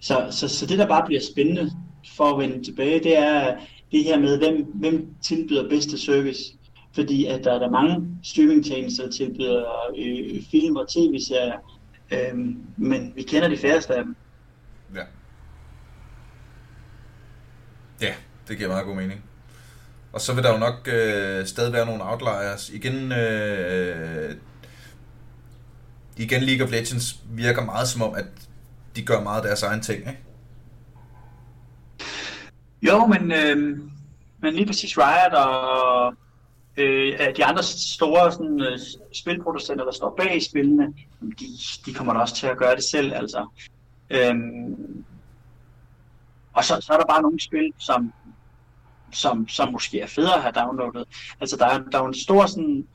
så, så, så det, der bare bliver spændende for at vende tilbage, det er det her med, hvem, hvem tilbyder bedste service. Fordi at der er der mange streamingtjenester, der tilbyder øh, film og tv-serier, øh, men vi kender de færreste af dem. Ja. Ja, det giver meget god mening. Og så vil der jo nok øh, stadig være nogle outliers. Igen, øh, øh igen League of Legends virker meget som om, at de gør meget af deres egen ting, ikke? Jo, men, øh, men lige præcis Riot og øh, de andre store sådan, øh, spilproducenter, der står bag spillene, de, de kommer da også til at gøre det selv, altså. Øh, og så, så er der bare nogle spil, som, som, som måske er federe at have downloadet. Altså der er, der er en stor sådan,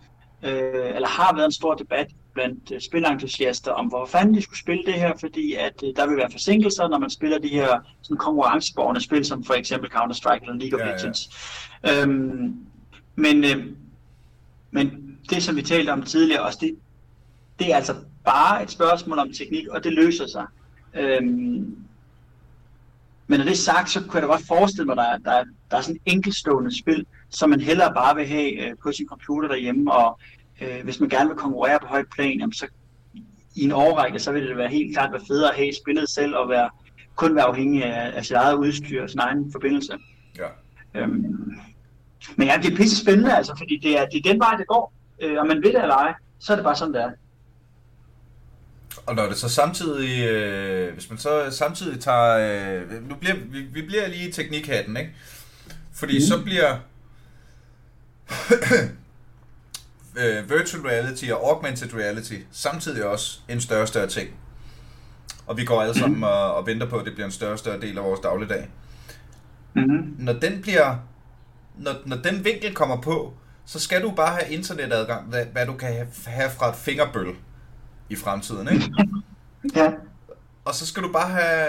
øh, eller har været en stor debat blandt uh, spilentusiaster om, hvor fanden de skulle spille det her, fordi at uh, der vil være forsinkelser, når man spiller de her sådan konkurrenceborgende spil, som for eksempel Counter-Strike eller League of ja, Legends. Ja. Øhm, men, øh, men det, som vi talte om tidligere også, det, det er altså bare et spørgsmål om teknik, og det løser sig. Øhm, men når det er sagt, så kunne jeg da godt forestille mig, at der, der, der er sådan en enkeltstående spil, som man hellere bare vil have øh, på sin computer derhjemme, og øh, hvis man gerne vil konkurrere på højt plan, jamen, så i en årrække, så vil det være helt klart være federe at have spillet selv og være, kun være afhængig af, af sit eget udstyr og sin egen forbindelse. Ja. Øhm, men ja, det er pisse spændende, altså, fordi det er, det er den vej, det går. Øh, og man ved det eller ej, så er det bare sådan, det er. Og når det så samtidig, øh, hvis man så samtidig tager, øh, nu bliver, vi, vi bliver lige i teknikhatten, ikke? Fordi mm. så bliver øh, virtual reality og augmented reality samtidig også en større og større ting. Og vi går alle sammen mm. og, og venter på, at det bliver en større og større del af vores dagligdag. Mm. Når den bliver, når, når den vinkel kommer på, så skal du bare have internetadgang, hvad, hvad du kan have, have fra et fingerbøl i fremtiden, ikke? ja. Og så skal du bare have,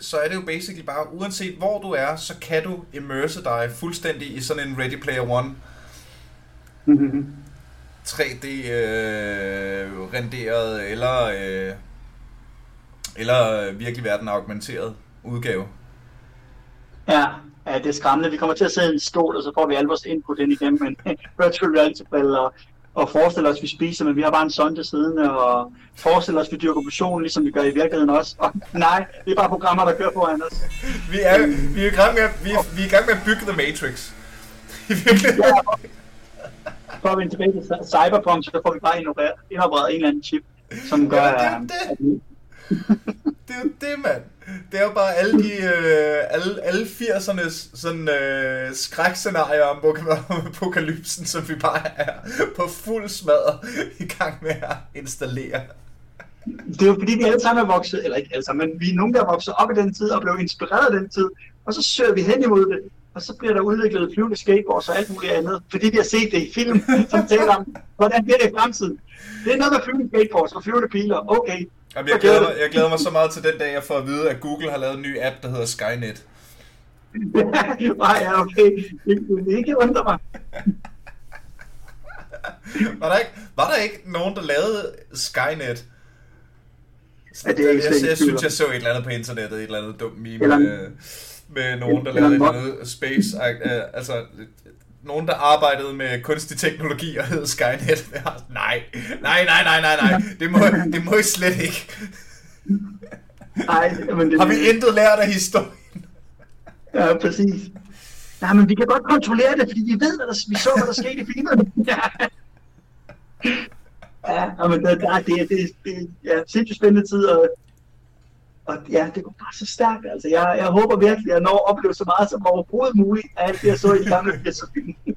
så er det jo basically bare, uanset hvor du er, så kan du immerse dig fuldstændig i sådan en Ready Player One. Mm-hmm. 3D-renderet øh, eller, øh, eller virkelig verden augmenteret udgave. Ja, ja, det er skræmmende. Vi kommer til at sidde i en stol, og så får vi alle vores input ind igennem en virtual reality-brille, og forestiller os, at vi spiser, men vi har bare en sonde siddende, og forestiller os, at vi dyrker motion, ligesom vi gør i virkeligheden også. Og nej, det er bare programmer, der kører foran os. Vi er, vi er, i, gang med, vi, er, vi er i gang med at bygge The Matrix. I virkeligheden. Ja, for at vende tilbage til Cyberpunk, så får vi bare indopereret en eller anden chip, som gør, ja, det er det. det er jo det, mand. Det er jo bare alle de, øh, alle, alle 80'ernes sådan, øh, skrækscenarier om apokalypsen, som vi bare er på fuld smadret i gang med at installere. Det er jo fordi, vi alle sammen er vokset, eller ikke alle sammen, men vi er nogen, der er vokset op i den tid og blev inspireret af den tid, og så søger vi hen imod det, og så bliver der udviklet flyvende skateboards og alt muligt andet, fordi vi har set det i film, som taler om, hvordan bliver det i fremtiden. Det er noget med flyvende skateboards og flyvende biler, okay, Jamen, jeg, glæder mig, jeg glæder mig så meget til den dag, jeg får at vide, at Google har lavet en ny app, der hedder Skynet. Nej, ja, okay. Det, det ikke undre mig. var, der ikke, var der ikke nogen, der lavede Skynet? Ja, det er jeg, jeg, jeg synes, jeg så et eller andet på internettet, et eller andet dumt meme eller, med, nogen, der lavede et eller andet space, altså nogen, der arbejdede med kunstig teknologi og hed Skynet. nej, nej, nej, nej, nej, nej. Det må, det må I slet ikke. Nej, men det... Har vi intet lært af historien? Ja, præcis. Nej, men vi kan godt kontrollere det, fordi vi ved, at vi så, hvad der skete i filmen. Ja, ja men det, det, det, det, det ja, sindssygt spændende tid, og og ja, det går bare så stærkt. Altså, jeg, jeg håber virkelig, at jeg når at opleve så meget som overhovedet muligt af alt det, jeg så i de gamle 80'er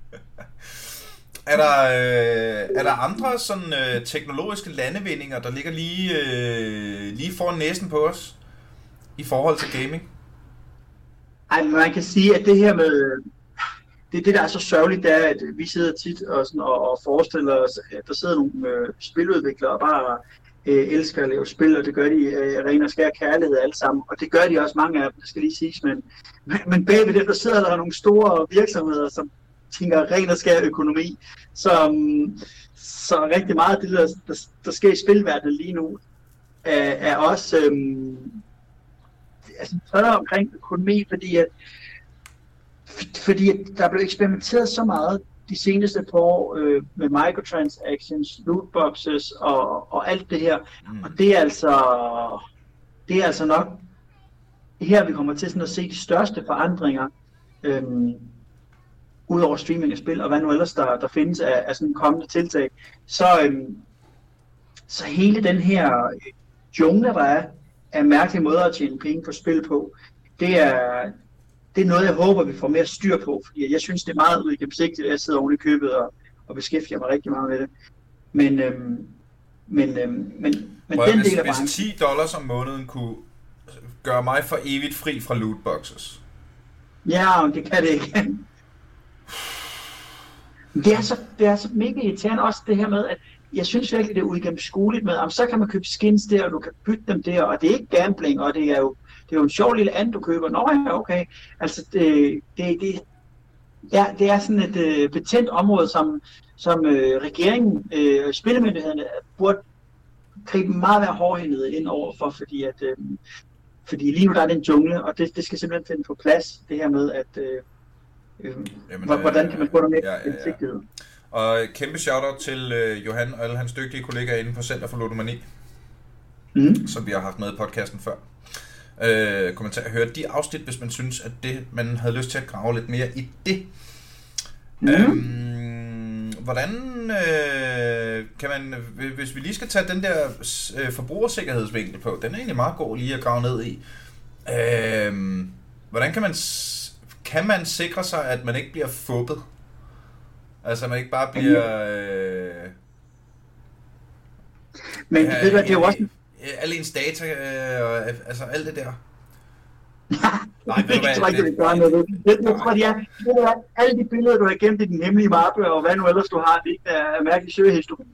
Er der, øh, er der andre sådan øh, teknologiske landevindinger, der ligger lige, øh, lige foran næsen på os i forhold til gaming? Ej, man kan sige, at det her med... Det, det der er så sørgeligt, det er, at vi sidder tit og, sådan, og, og forestiller os, at der sidder nogle øh, spiludviklere og bare øh, elsker at lave spil, og det gør de øh, ren og skær kærlighed alle sammen. Og det gør de også mange af dem, det skal lige siges. Men, men, men bagved det, der sidder der nogle store virksomheder, som tænker ren og skær økonomi. Så, mm, så rigtig meget af det, der, der, der sker i spilverdenen lige nu, er, er også øhm, altså, omkring økonomi, fordi at, fordi at der blev eksperimenteret så meget de seneste par år øh, med microtransactions, lootboxes og, og alt det her. Mm. Og det er altså det er altså nok her, vi kommer til sådan at se de største forandringer øhm, ud over streaming af spil, og hvad nu ellers der, der findes af, af sådan kommende tiltag. Så, øhm, så hele den her jungle, der er, af mærkelige måder at tjene penge på spil på, det er, det er noget, jeg håber, vi får mere styr på, fordi jeg synes, det er meget uigennemsigtigt, at jeg sidder oven i købet og, og beskæftiger mig rigtig meget med det. Men, øhm, men, øhm, men, men den hvis, del af Hvis 10 dollars om måneden kunne gøre mig for evigt fri fra lootboxes. Ja, det kan det ikke. Det er, så, det er så mega irriterende også det her med, at jeg synes virkelig, det er uigennemskueligt med, at så kan man købe skins der, og du kan bytte dem der, og det er ikke gambling, og det er jo det er jo en sjov lille and, du køber. Nå ja, okay. Altså, det, det, det, ja, det er sådan et øh, betændt område, som, som øh, regeringen, øh, spillemyndighederne, burde gribe meget mere hårdhændet ind over for, fordi at øh, fordi lige nu der er den jungle, og det, det skal simpelthen finde på plads, det her med, at øh, øh, Jamen, hvordan kan man få noget mere ja, ja, ja. Og kæmpe shout-out til øh, Johan og alle hans dygtige kollegaer inde på Center for Ludomani, mm. som vi har haft med i podcasten før øh, kommentar høre de afsnit, hvis man synes, at det, man havde lyst til at grave lidt mere i det. Mm. Øhm, hvordan øh, kan man, hvis vi lige skal tage den der øh, forbrugersikkerhedsvinkel på, den er egentlig meget god lige at grave ned i. Øh, hvordan kan man, kan man sikre sig, at man ikke bliver fubbet? Altså, man ikke bare bliver... Øh, Men ja, ved du, det er jo også alle ens data, øh, og, altså alt det der. Nej, hvad? Jeg tror ikke, det gør noget. Jeg, jeg tror, det er, det er alle de billeder, du har gemt i den hemmelige mappe, og hvad nu ellers du har, det er mærkelig søgehistorik.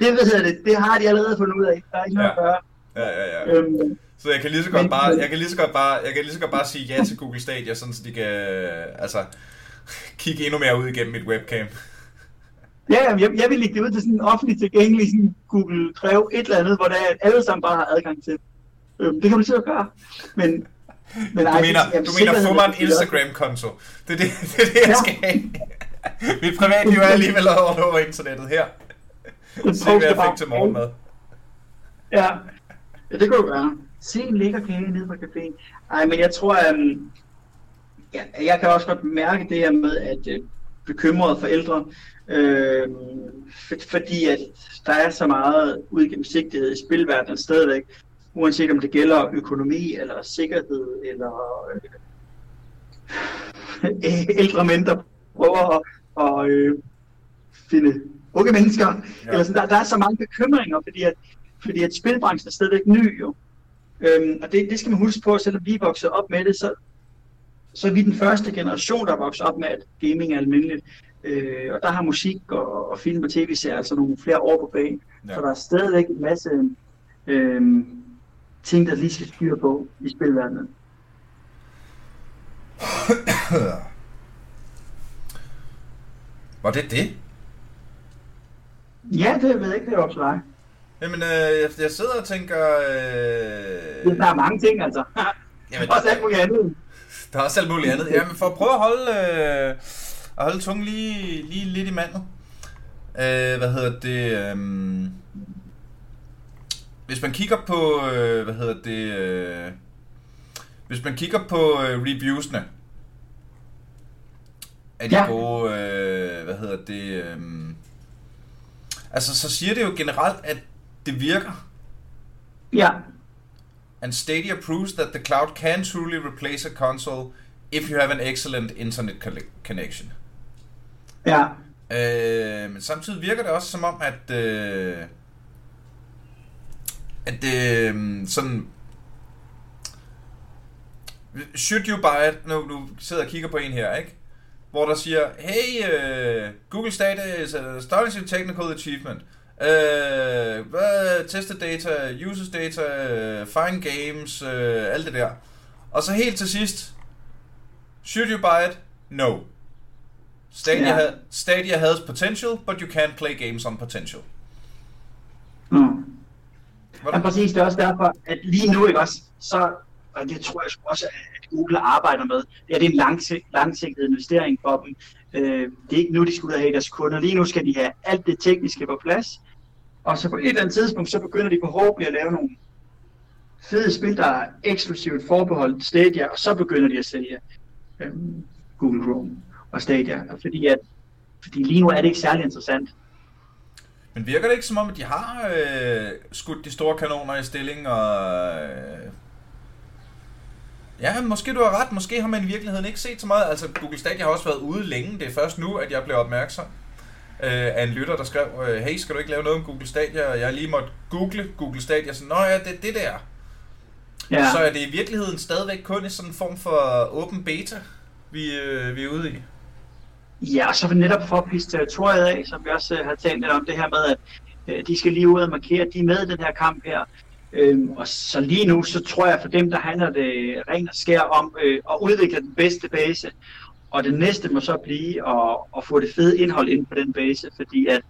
Det ved jeg det, det har de allerede fundet ud af. Der er ikke noget ja. at gøre. Ja, ja, ja. Øhm, så jeg kan lige så godt bare, jeg kan lige så godt bare, jeg kan lige så godt bare sige ja til Google Stadia, sådan så de kan, altså, kigge endnu mere ud igennem mit webcam. Ja, jeg, jeg vil lægge det ud til sådan en offentlig tilgængelig sådan Google Drev, et eller andet, hvor der alle sammen bare har adgang til. Øhm, det kan man sikkert gøre. Men, Men, du mener, jamen, du mener få mig en Instagram-konto. Det er det, det, er det jeg ja. skal have. Mit privatliv er alligevel over, over internettet her. Se, hvad jeg fik til morgenmad. Ja, ja det kunne være. Se en lækker kage nede på caféen. Ej, men jeg tror, um, ja, jeg kan også godt mærke det her med, at uh, bekymrede forældre, øh, for, fordi at der er så meget udgennemsigtighed i spilverdenen stadigvæk, uanset om det gælder økonomi, eller sikkerhed, eller øh, ældre mænd, der prøver at, at øh, finde unge mennesker. Ja. Eller sådan, der, der er så mange bekymringer, fordi at, fordi at spilbranchen er stadigvæk ny jo. Øhm, og det, det skal man huske på, selvom vi er vokset op med det, så, så er vi den første generation, der er vokset op med, at gaming er almindeligt. Øh, og der har musik og, og film og tv-serier altså nogle flere år på banen. Ja. Så der er stadigvæk en masse øh, ting, der lige skal styre på i spilverdenen. Var det det? Ja, det ved jeg ikke, det er op til dig. Jamen, øh, jeg, sidder og tænker... Øh... Der er mange ting, altså. Jamen, også alt muligt andet. Der er også alt muligt andet. Jamen, for at prøve at holde, øh, at holde tungen lige, lige lidt i mandet. Øh, hvad hedder det? Øh, hvis man kigger på, øh, hvad hedder det? Øh, hvis man kigger på øh, reviewsne, er de ja. gode, øh, hvad hedder det? Øh, altså, så siger det jo generelt, at det virker. Ja. And Stadia proves that the cloud can truly replace a console if you have an excellent internet connection. Ja. Øh, men samtidig virker det også som om, at øh, at øh, sådan should you buy it, nu, nu sidder jeg og kigger på en her, ikke? Hvor der siger, hey, uh, Google Stadia is øh, astonishing technical achievement. Uh, tested data, users data, find games, uh, alt det der. Og så helt til sidst, should you buy it? No. Stadia, yeah. ha- Stadia has potential, but you can't play games on potential. Mm. Ja, præcis. Det er også derfor, at lige nu, ikke også, så, og det tror jeg også, at Google arbejder med, det er, det er en langsigt, langsigtet investering for dem. Øh, det er ikke nu, de skal ud og have deres kunder. Lige nu skal de have alt det tekniske på plads, og så på et eller andet tidspunkt, så begynder de forhåbentlig at lave nogle fede spil, der er eksklusivt forbeholdt Stadia, og så begynder de at sælge øh, Google Chrome og Stadia. Fordi, at, fordi lige nu er det ikke særlig interessant. Men virker det ikke som om, at de har øh, skudt de store kanoner i stilling, og... Øh, ja, måske du har ret. Måske har man i virkeligheden ikke set så meget. Altså, Google Stadia har også været ude længe. Det er først nu, at jeg blev opmærksom øh, af en lytter, der skrev, øh, hey, skal du ikke lave noget om Google Stadia? Og jeg lige måtte google Google Stadia. Så, nå ja, det er det der. Ja. Så er det i virkeligheden stadigvæk kun i sådan en form for åben beta, vi, øh, vi er ude i. Ja, og så netop for at pisse territoriet af, som vi også øh, har talt lidt om det her med, at øh, de skal lige ud og markere, at de er med i den her kamp her. Øhm, og så lige nu, så tror jeg for dem, der handler det rent og skær om øh, at udvikle den bedste base. Og det næste må så blive at, at få det fede indhold ind på den base, fordi at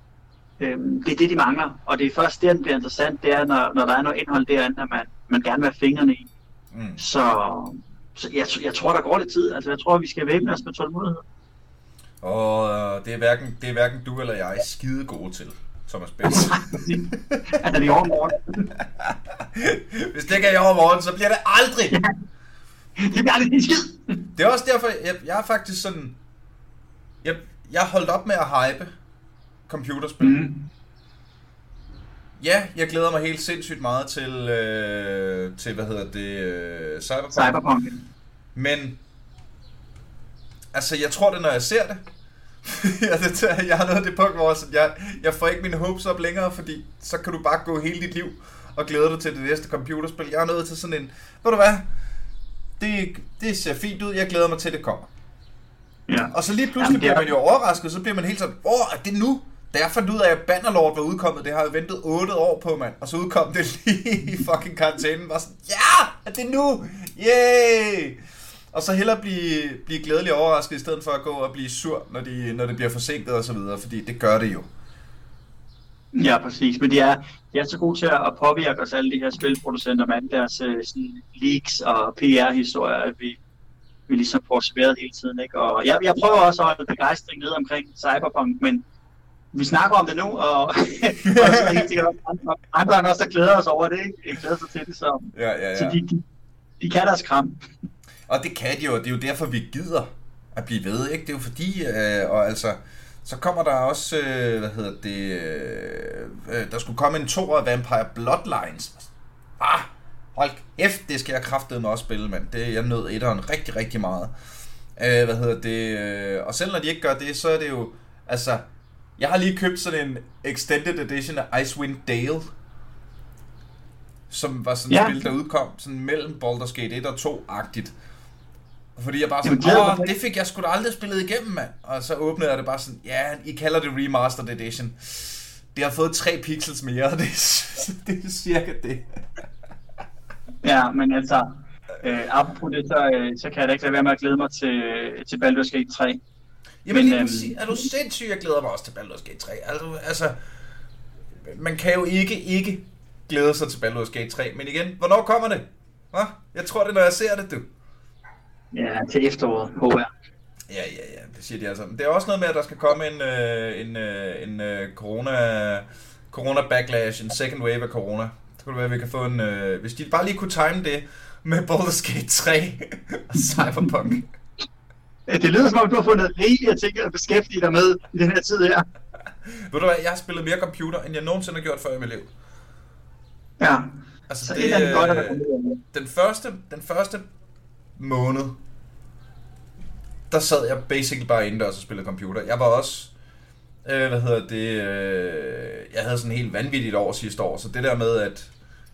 øh, det er det, de mangler. Og det er først der, den bliver interessant, det er, når, når der er noget indhold derinde, at man, man gerne vil have fingrene i. Mm. Så, så jeg, jeg tror, der går lidt tid. Altså, jeg tror, vi skal væbne os med tålmodighed. Og øh, det, er hverken, det er hverken du eller jeg skide gode til, Thomas Benz. er det i overmorgen? Hvis det ikke er i overmorgen, så bliver det aldrig. Ja. Det bliver aldrig skid. Det er også derfor, jeg, jeg er faktisk sådan... Jeg, jeg holdt op med at hype computerspil. Mm. Ja, jeg glæder mig helt sindssygt meget til, øh, til hvad hedder det, øh, Cyberpunk. Cyberpunk. Men Altså, jeg tror det, når jeg ser det. jeg, det, jeg har nået det punkt, hvor jeg, jeg får ikke mine hopes op længere, fordi så kan du bare gå hele dit liv og glæde dig til det næste computerspil. Jeg er nået til sådan en, ved du hvad, det, det ser fint ud, jeg glæder mig til, det kommer. Ja. Og så lige pludselig Jamen, bliver man jo overrasket, så bliver man helt sådan, åh, er det nu? Da jeg fandt ud af, at Bannerlord var udkommet, det har jeg ventet 8 år på, mand. Og så udkom det lige i fucking karantænen. Var sådan, ja, er det nu? Yay! Og så hellere blive, blive glædelig overrasket, i stedet for at gå og blive sur, når, de, når det bliver forsinket og så videre, fordi det gør det jo. Ja, præcis. Men de er, de er så gode til at påvirke os alle de her spilproducenter med alle deres øh, sådan, leaks og PR-historier, at vi, vi ligesom får serveret hele tiden. Ikke? Og jeg, jeg prøver også at holde begejstring ned omkring Cyberpunk, men vi snakker om det nu, og, og så er helt sikkert andre, andre også, der glæder os over det, ikke? Jeg glæder sig til det, så, Ja, ja, ja. så de, de, de kan deres kram. Og det kan de jo, det er jo derfor, vi gider at blive ved, ikke? Det er jo fordi, øh, og altså, så kommer der også, øh, hvad hedder det, øh, øh, der skulle komme en to af Vampire Bloodlines. Ah, hold kæft, det skal jeg kraftedeme også spille, mand. Det, jeg nød etteren rigtig, rigtig meget. Øh, hvad hedder det, øh, og selv når de ikke gør det, så er det jo, altså, jeg har lige købt sådan en extended edition af Icewind Dale, som var sådan et Ja. spil, der udkom sådan mellem Baldur's Gate 1 og 2-agtigt. Fordi jeg bare Jamen, sådan, glæder åh, det fik jeg sgu da aldrig spillet igennem, mand. Og så åbnede jeg det bare sådan, ja, I kalder det Remastered Edition. Det har fået 3 pixels mere, og det er, det er cirka det. Ja, men altså, øh, apropos det, så, øh, så kan jeg da ikke lade være med at glæde mig til, til Baldur's Gate 3. Jamen, Men, lige præcis, er du sindssyg, jeg glæder mig også til Baldur's Gate 3. Altså, altså, man kan jo ikke, ikke glæde sig til Baldur's Gate 3, men igen, hvornår kommer det? Hva? Jeg tror det, når jeg ser det, du. Ja, til efteråret, håber jeg. Ja, ja, ja, det siger de altså. Men det er også noget med, at der skal komme en, øh, en, øh, en øh, corona, corona backlash, en second wave af corona. Det kunne det være, at vi kan få en... Øh, hvis de bare lige kunne time det med Baldur's Gate 3 og Cyberpunk. Øh, Det lyder som om, du har fundet rigeligt ting at beskæftige dig med i den her tid her. Ved du hvad, jeg har spillet mere computer, end jeg nogensinde har gjort før i mit liv. Ja, Altså, så det, er den godt, at øh, den første, den første måned, der sad jeg basically bare indendørs og spillede computer. Jeg var også, øh, hvad hedder det, øh, jeg havde sådan helt vanvittigt år sidste år, så det der med, at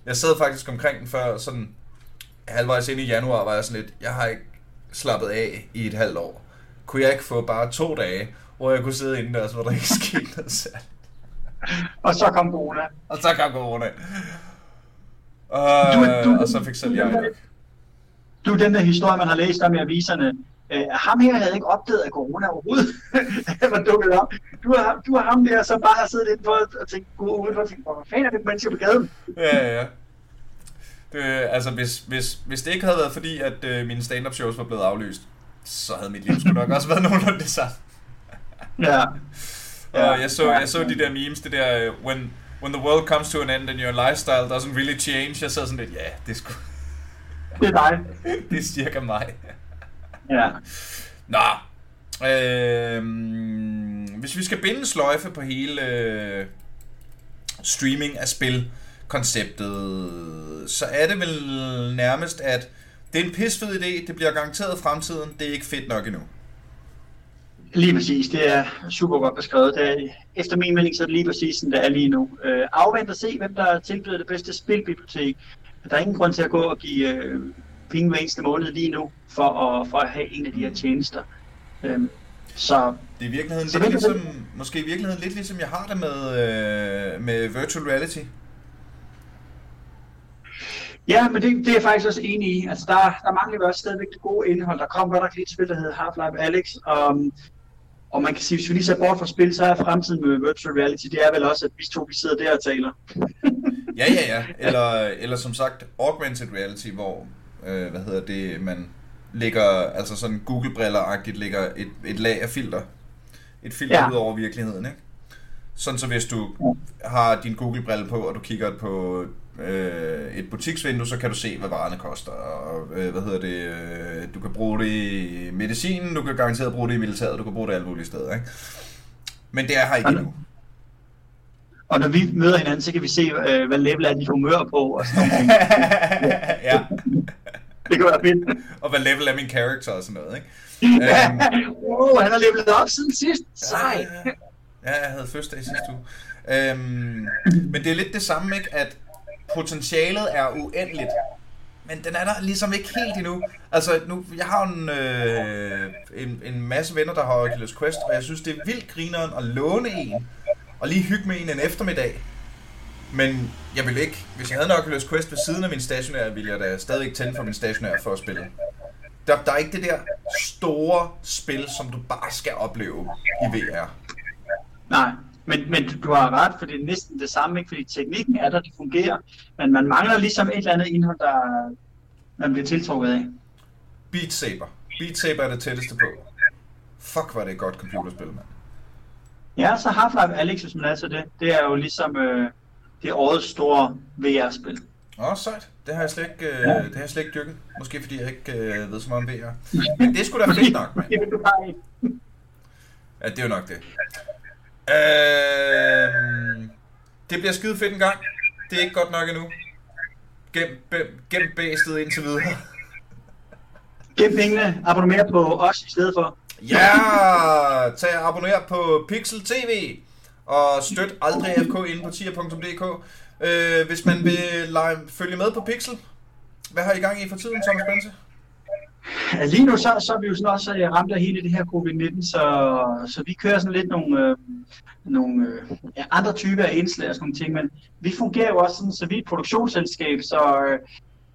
jeg sad faktisk omkring den før sådan halvvejs ind i januar, var jeg sådan lidt, jeg har ikke slappet af i et halvt år. Kunne jeg ikke få bare to dage, hvor jeg kunne sidde indendørs, hvor der ikke skete noget særligt. Og så kom corona. Og så kom corona. Og, Du- du- og så fik selv jeg nok. Du, den der historie, man har læst om i aviserne, øh, ham her havde ikke opdaget, at corona overhovedet var dukket op. Du er, du er ham der, som bare har siddet indenfor og tænkt, udenfor og tænkt, hvor fanden er det mennesker på gaden? Ja, ja, ja. Det, altså, hvis, hvis, hvis det ikke havde været fordi, at øh, mine stand-up shows var blevet aflyst, så havde mit liv sgu nok også været nogenlunde det samme. Ja. Og jeg så, jeg så de der memes, det der, øh, when, when the world comes to an end and your lifestyle doesn't really change, jeg sad sådan lidt, ja, det er, sgu, Det er dig. det er cirka mig. Ja. Nå, øh, hvis vi skal binde sløjfe på hele øh, streaming af spil konceptet, så er det vel nærmest, at det er en pisfed idé, det bliver garanteret fremtiden, det er ikke fedt nok endnu. Lige præcis, det er super godt beskrevet. Det er, efter min mening, så er det lige præcis, som det er lige nu. Øh, afvent og se, hvem der tilbyder det bedste spilbibliotek. Der er ingen grund til at gå og give øh, penge hver eneste måned lige nu, for at, for at have en af de her tjenester. Øhm, så Det er i virkeligheden Så lidt ligesom, måske i virkeligheden lidt ligesom jeg har det med, øh, med virtual reality. ja, men det, det er jeg faktisk også enig i. Altså, der, der mangler vi også stadigvæk det gode indhold. Der kom godt nok lige et spil, der hedder Half-Life Alyx, og, og man kan sige, hvis vi lige ser bort fra spil, så er fremtiden med virtual reality, det er vel også, at vi to vi sidder der og taler. Ja, ja, ja. Eller, eller som sagt, augmented reality, hvor, øh, hvad hedder det, man lægger, altså sådan Google-briller-agtigt, lægger et, et lag af filter. Et filter Ja. ud over virkeligheden, ikke? Sådan så hvis du har din Google-brille på, og du kigger på øh, et butiksvindue, så kan du se, hvad varerne koster. Og, øh, hvad hedder det, øh, du kan bruge det i medicinen, du kan garanteret bruge det i militæret, du kan bruge det alle mulige steder, ikke? Men det er her ikke endnu. Og når vi møder hinanden, så kan vi se, øh, hvad level er de humør på, og sådan nogle ting. ja. Det kan være fedt. Og hvad level er min character og sådan noget, ikke? Øhm. wow, han har levelet op siden sidst. Sej. Ja, ja, jeg havde fødselsdag sidste uge. Øhm, men det er lidt det samme, ikke? At potentialet er uendeligt. Men den er der ligesom ikke helt endnu. Altså, nu, jeg har en, øh, en, en masse venner, der har Oculus Quest, og jeg synes, det er vildt grineren at låne en, og lige hygge med en en eftermiddag. Men jeg vil ikke, hvis jeg havde en Oculus Quest ved siden af min stationære, ville jeg da stadigvæk tænde for min stationære for at spille. Der, der er ikke det der store spil, som du bare skal opleve i VR. Nej, Men, men du har ret, for det er næsten det samme, ikke? fordi teknikken er der, det fungerer, men man mangler ligesom et eller andet indhold, der man bliver tiltrukket af. Beat Saber. Beat Saber er det tætteste på. Fuck, var det et godt computerspil, mand. Ja, så Half-Life Alyx, hvis man er til det, det er jo ligesom øh, det årets store VR-spil. Åh, oh, sejt. Det har jeg slet ikke, øh, det har jeg slet ikke dyrket. Måske fordi jeg ikke øh, ved så meget om VR. Men det skulle da fedt nok, mand. Ja, det er jo nok det. Øh, det bliver skide fedt en gang. Det er ikke godt nok endnu. Gem, bem- gem bæstet indtil videre. Gem pengene, abonner på os i stedet for. Ja, tag og abonner på Pixel TV og støt aldrig FK inde på tier.dk. Øh, hvis man vil lege, følge med på Pixel, hvad har I gang i for tiden, Thomas Bense? Lige nu så, så er vi jo sådan også øh, ramt af hele det her covid-19, så, så vi kører sådan lidt nogle, øh, nogle øh, ja, andre typer af indslag og sådan nogle ting, men vi fungerer jo også sådan, så vi er et produktionsselskab, så, øh,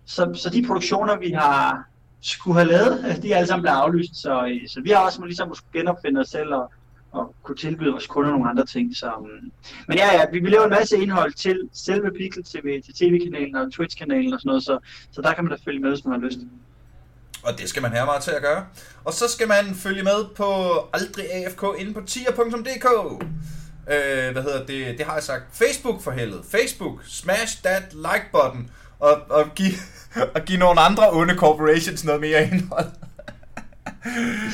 så, så de produktioner, vi har skulle have lavet, de er alle sammen blevet aflyst, så, øh, så vi har også må ligesom måske genopfinde os selv og, og kunne tilbyde vores kunder nogle andre ting. Så, um, men ja, ja, vi vi laver en masse indhold til selve Pixel TV, til tv-kanalen og Twitch-kanalen og sådan noget, så, så der kan man da følge med, hvis man har lyst. Og det skal man have meget til at gøre. Og så skal man følge med på aldrig AFK inde på tier.dk. Øh, hvad hedder det? Det har jeg sagt. Facebook for helvede. Facebook. Smash that like button. Og, og give, og give nogle andre onde corporations noget mere indhold.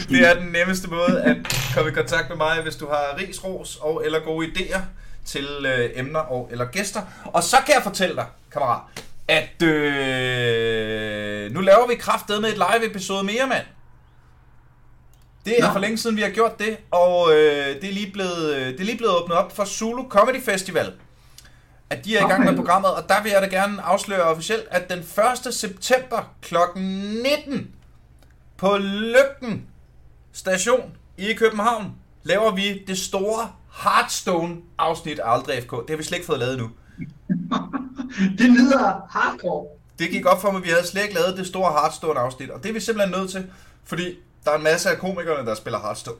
Det er den nemmeste måde at komme i kontakt med mig, hvis du har ris, ros og eller gode idéer til øh, emner og eller gæster. Og så kan jeg fortælle dig, kammerat, at øh, nu laver vi kraftedet med et live episode mere, mand. Det er Nå. for længe siden, vi har gjort det, og øh, det, er lige blevet, øh, det er lige blevet åbnet op for Zulu Comedy Festival. At de er i gang med programmet, og der vil jeg da gerne afsløre officielt, at den 1. september kl. 19 på Lygten station i København laver vi det store Hearthstone-afsnit af Aldrig FK. Det har vi slet ikke fået lavet endnu. Det lyder hardcore. Det gik op for mig, at vi havde slet ikke lavet det store Hearthstone-afsnit, og det er vi simpelthen nødt til, fordi der er en masse af komikerne, der spiller Hearthstone.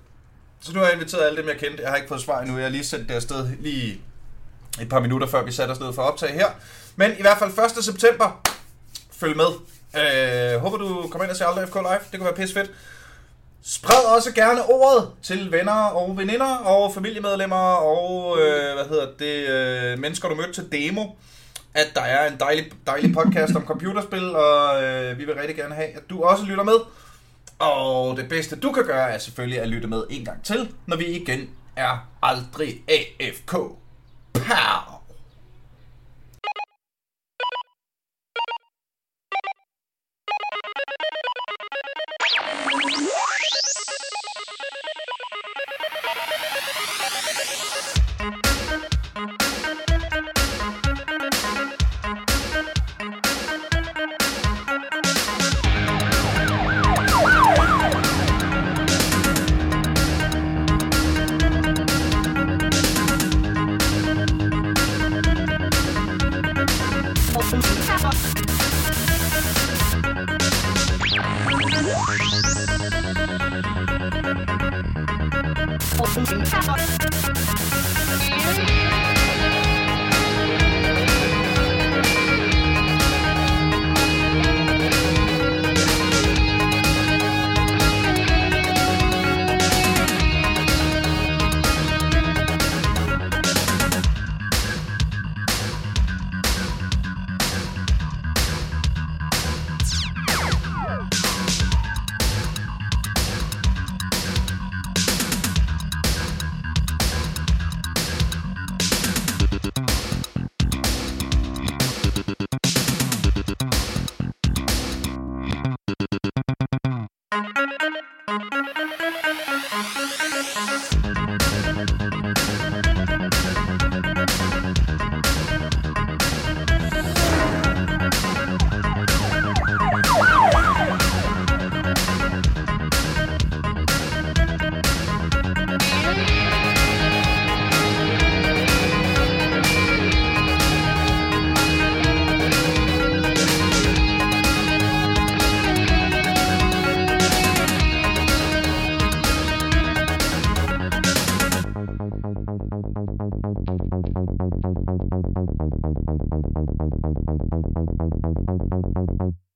Så nu har jeg inviteret alle dem, jeg kendte. Jeg har ikke fået svar endnu. Jeg har lige sendt det afsted lige et par minutter, før vi satte os ned for at optage her. Men i hvert fald 1. september, følg med. Øh, håber du kommer ind og ser Aldrig FK Live. Det kunne være pisse fedt. Spred også gerne ordet til venner og veninder og familiemedlemmer og øh, hvad hedder det, øh, mennesker du mødte til demo, at der er en dejlig, dejlig podcast om computerspil, og øh, vi vil rigtig gerne have, at du også lytter med. Og det bedste du kan gøre er selvfølgelig at lytte med en gang til, når vi igen er aldrig AFK. Pow!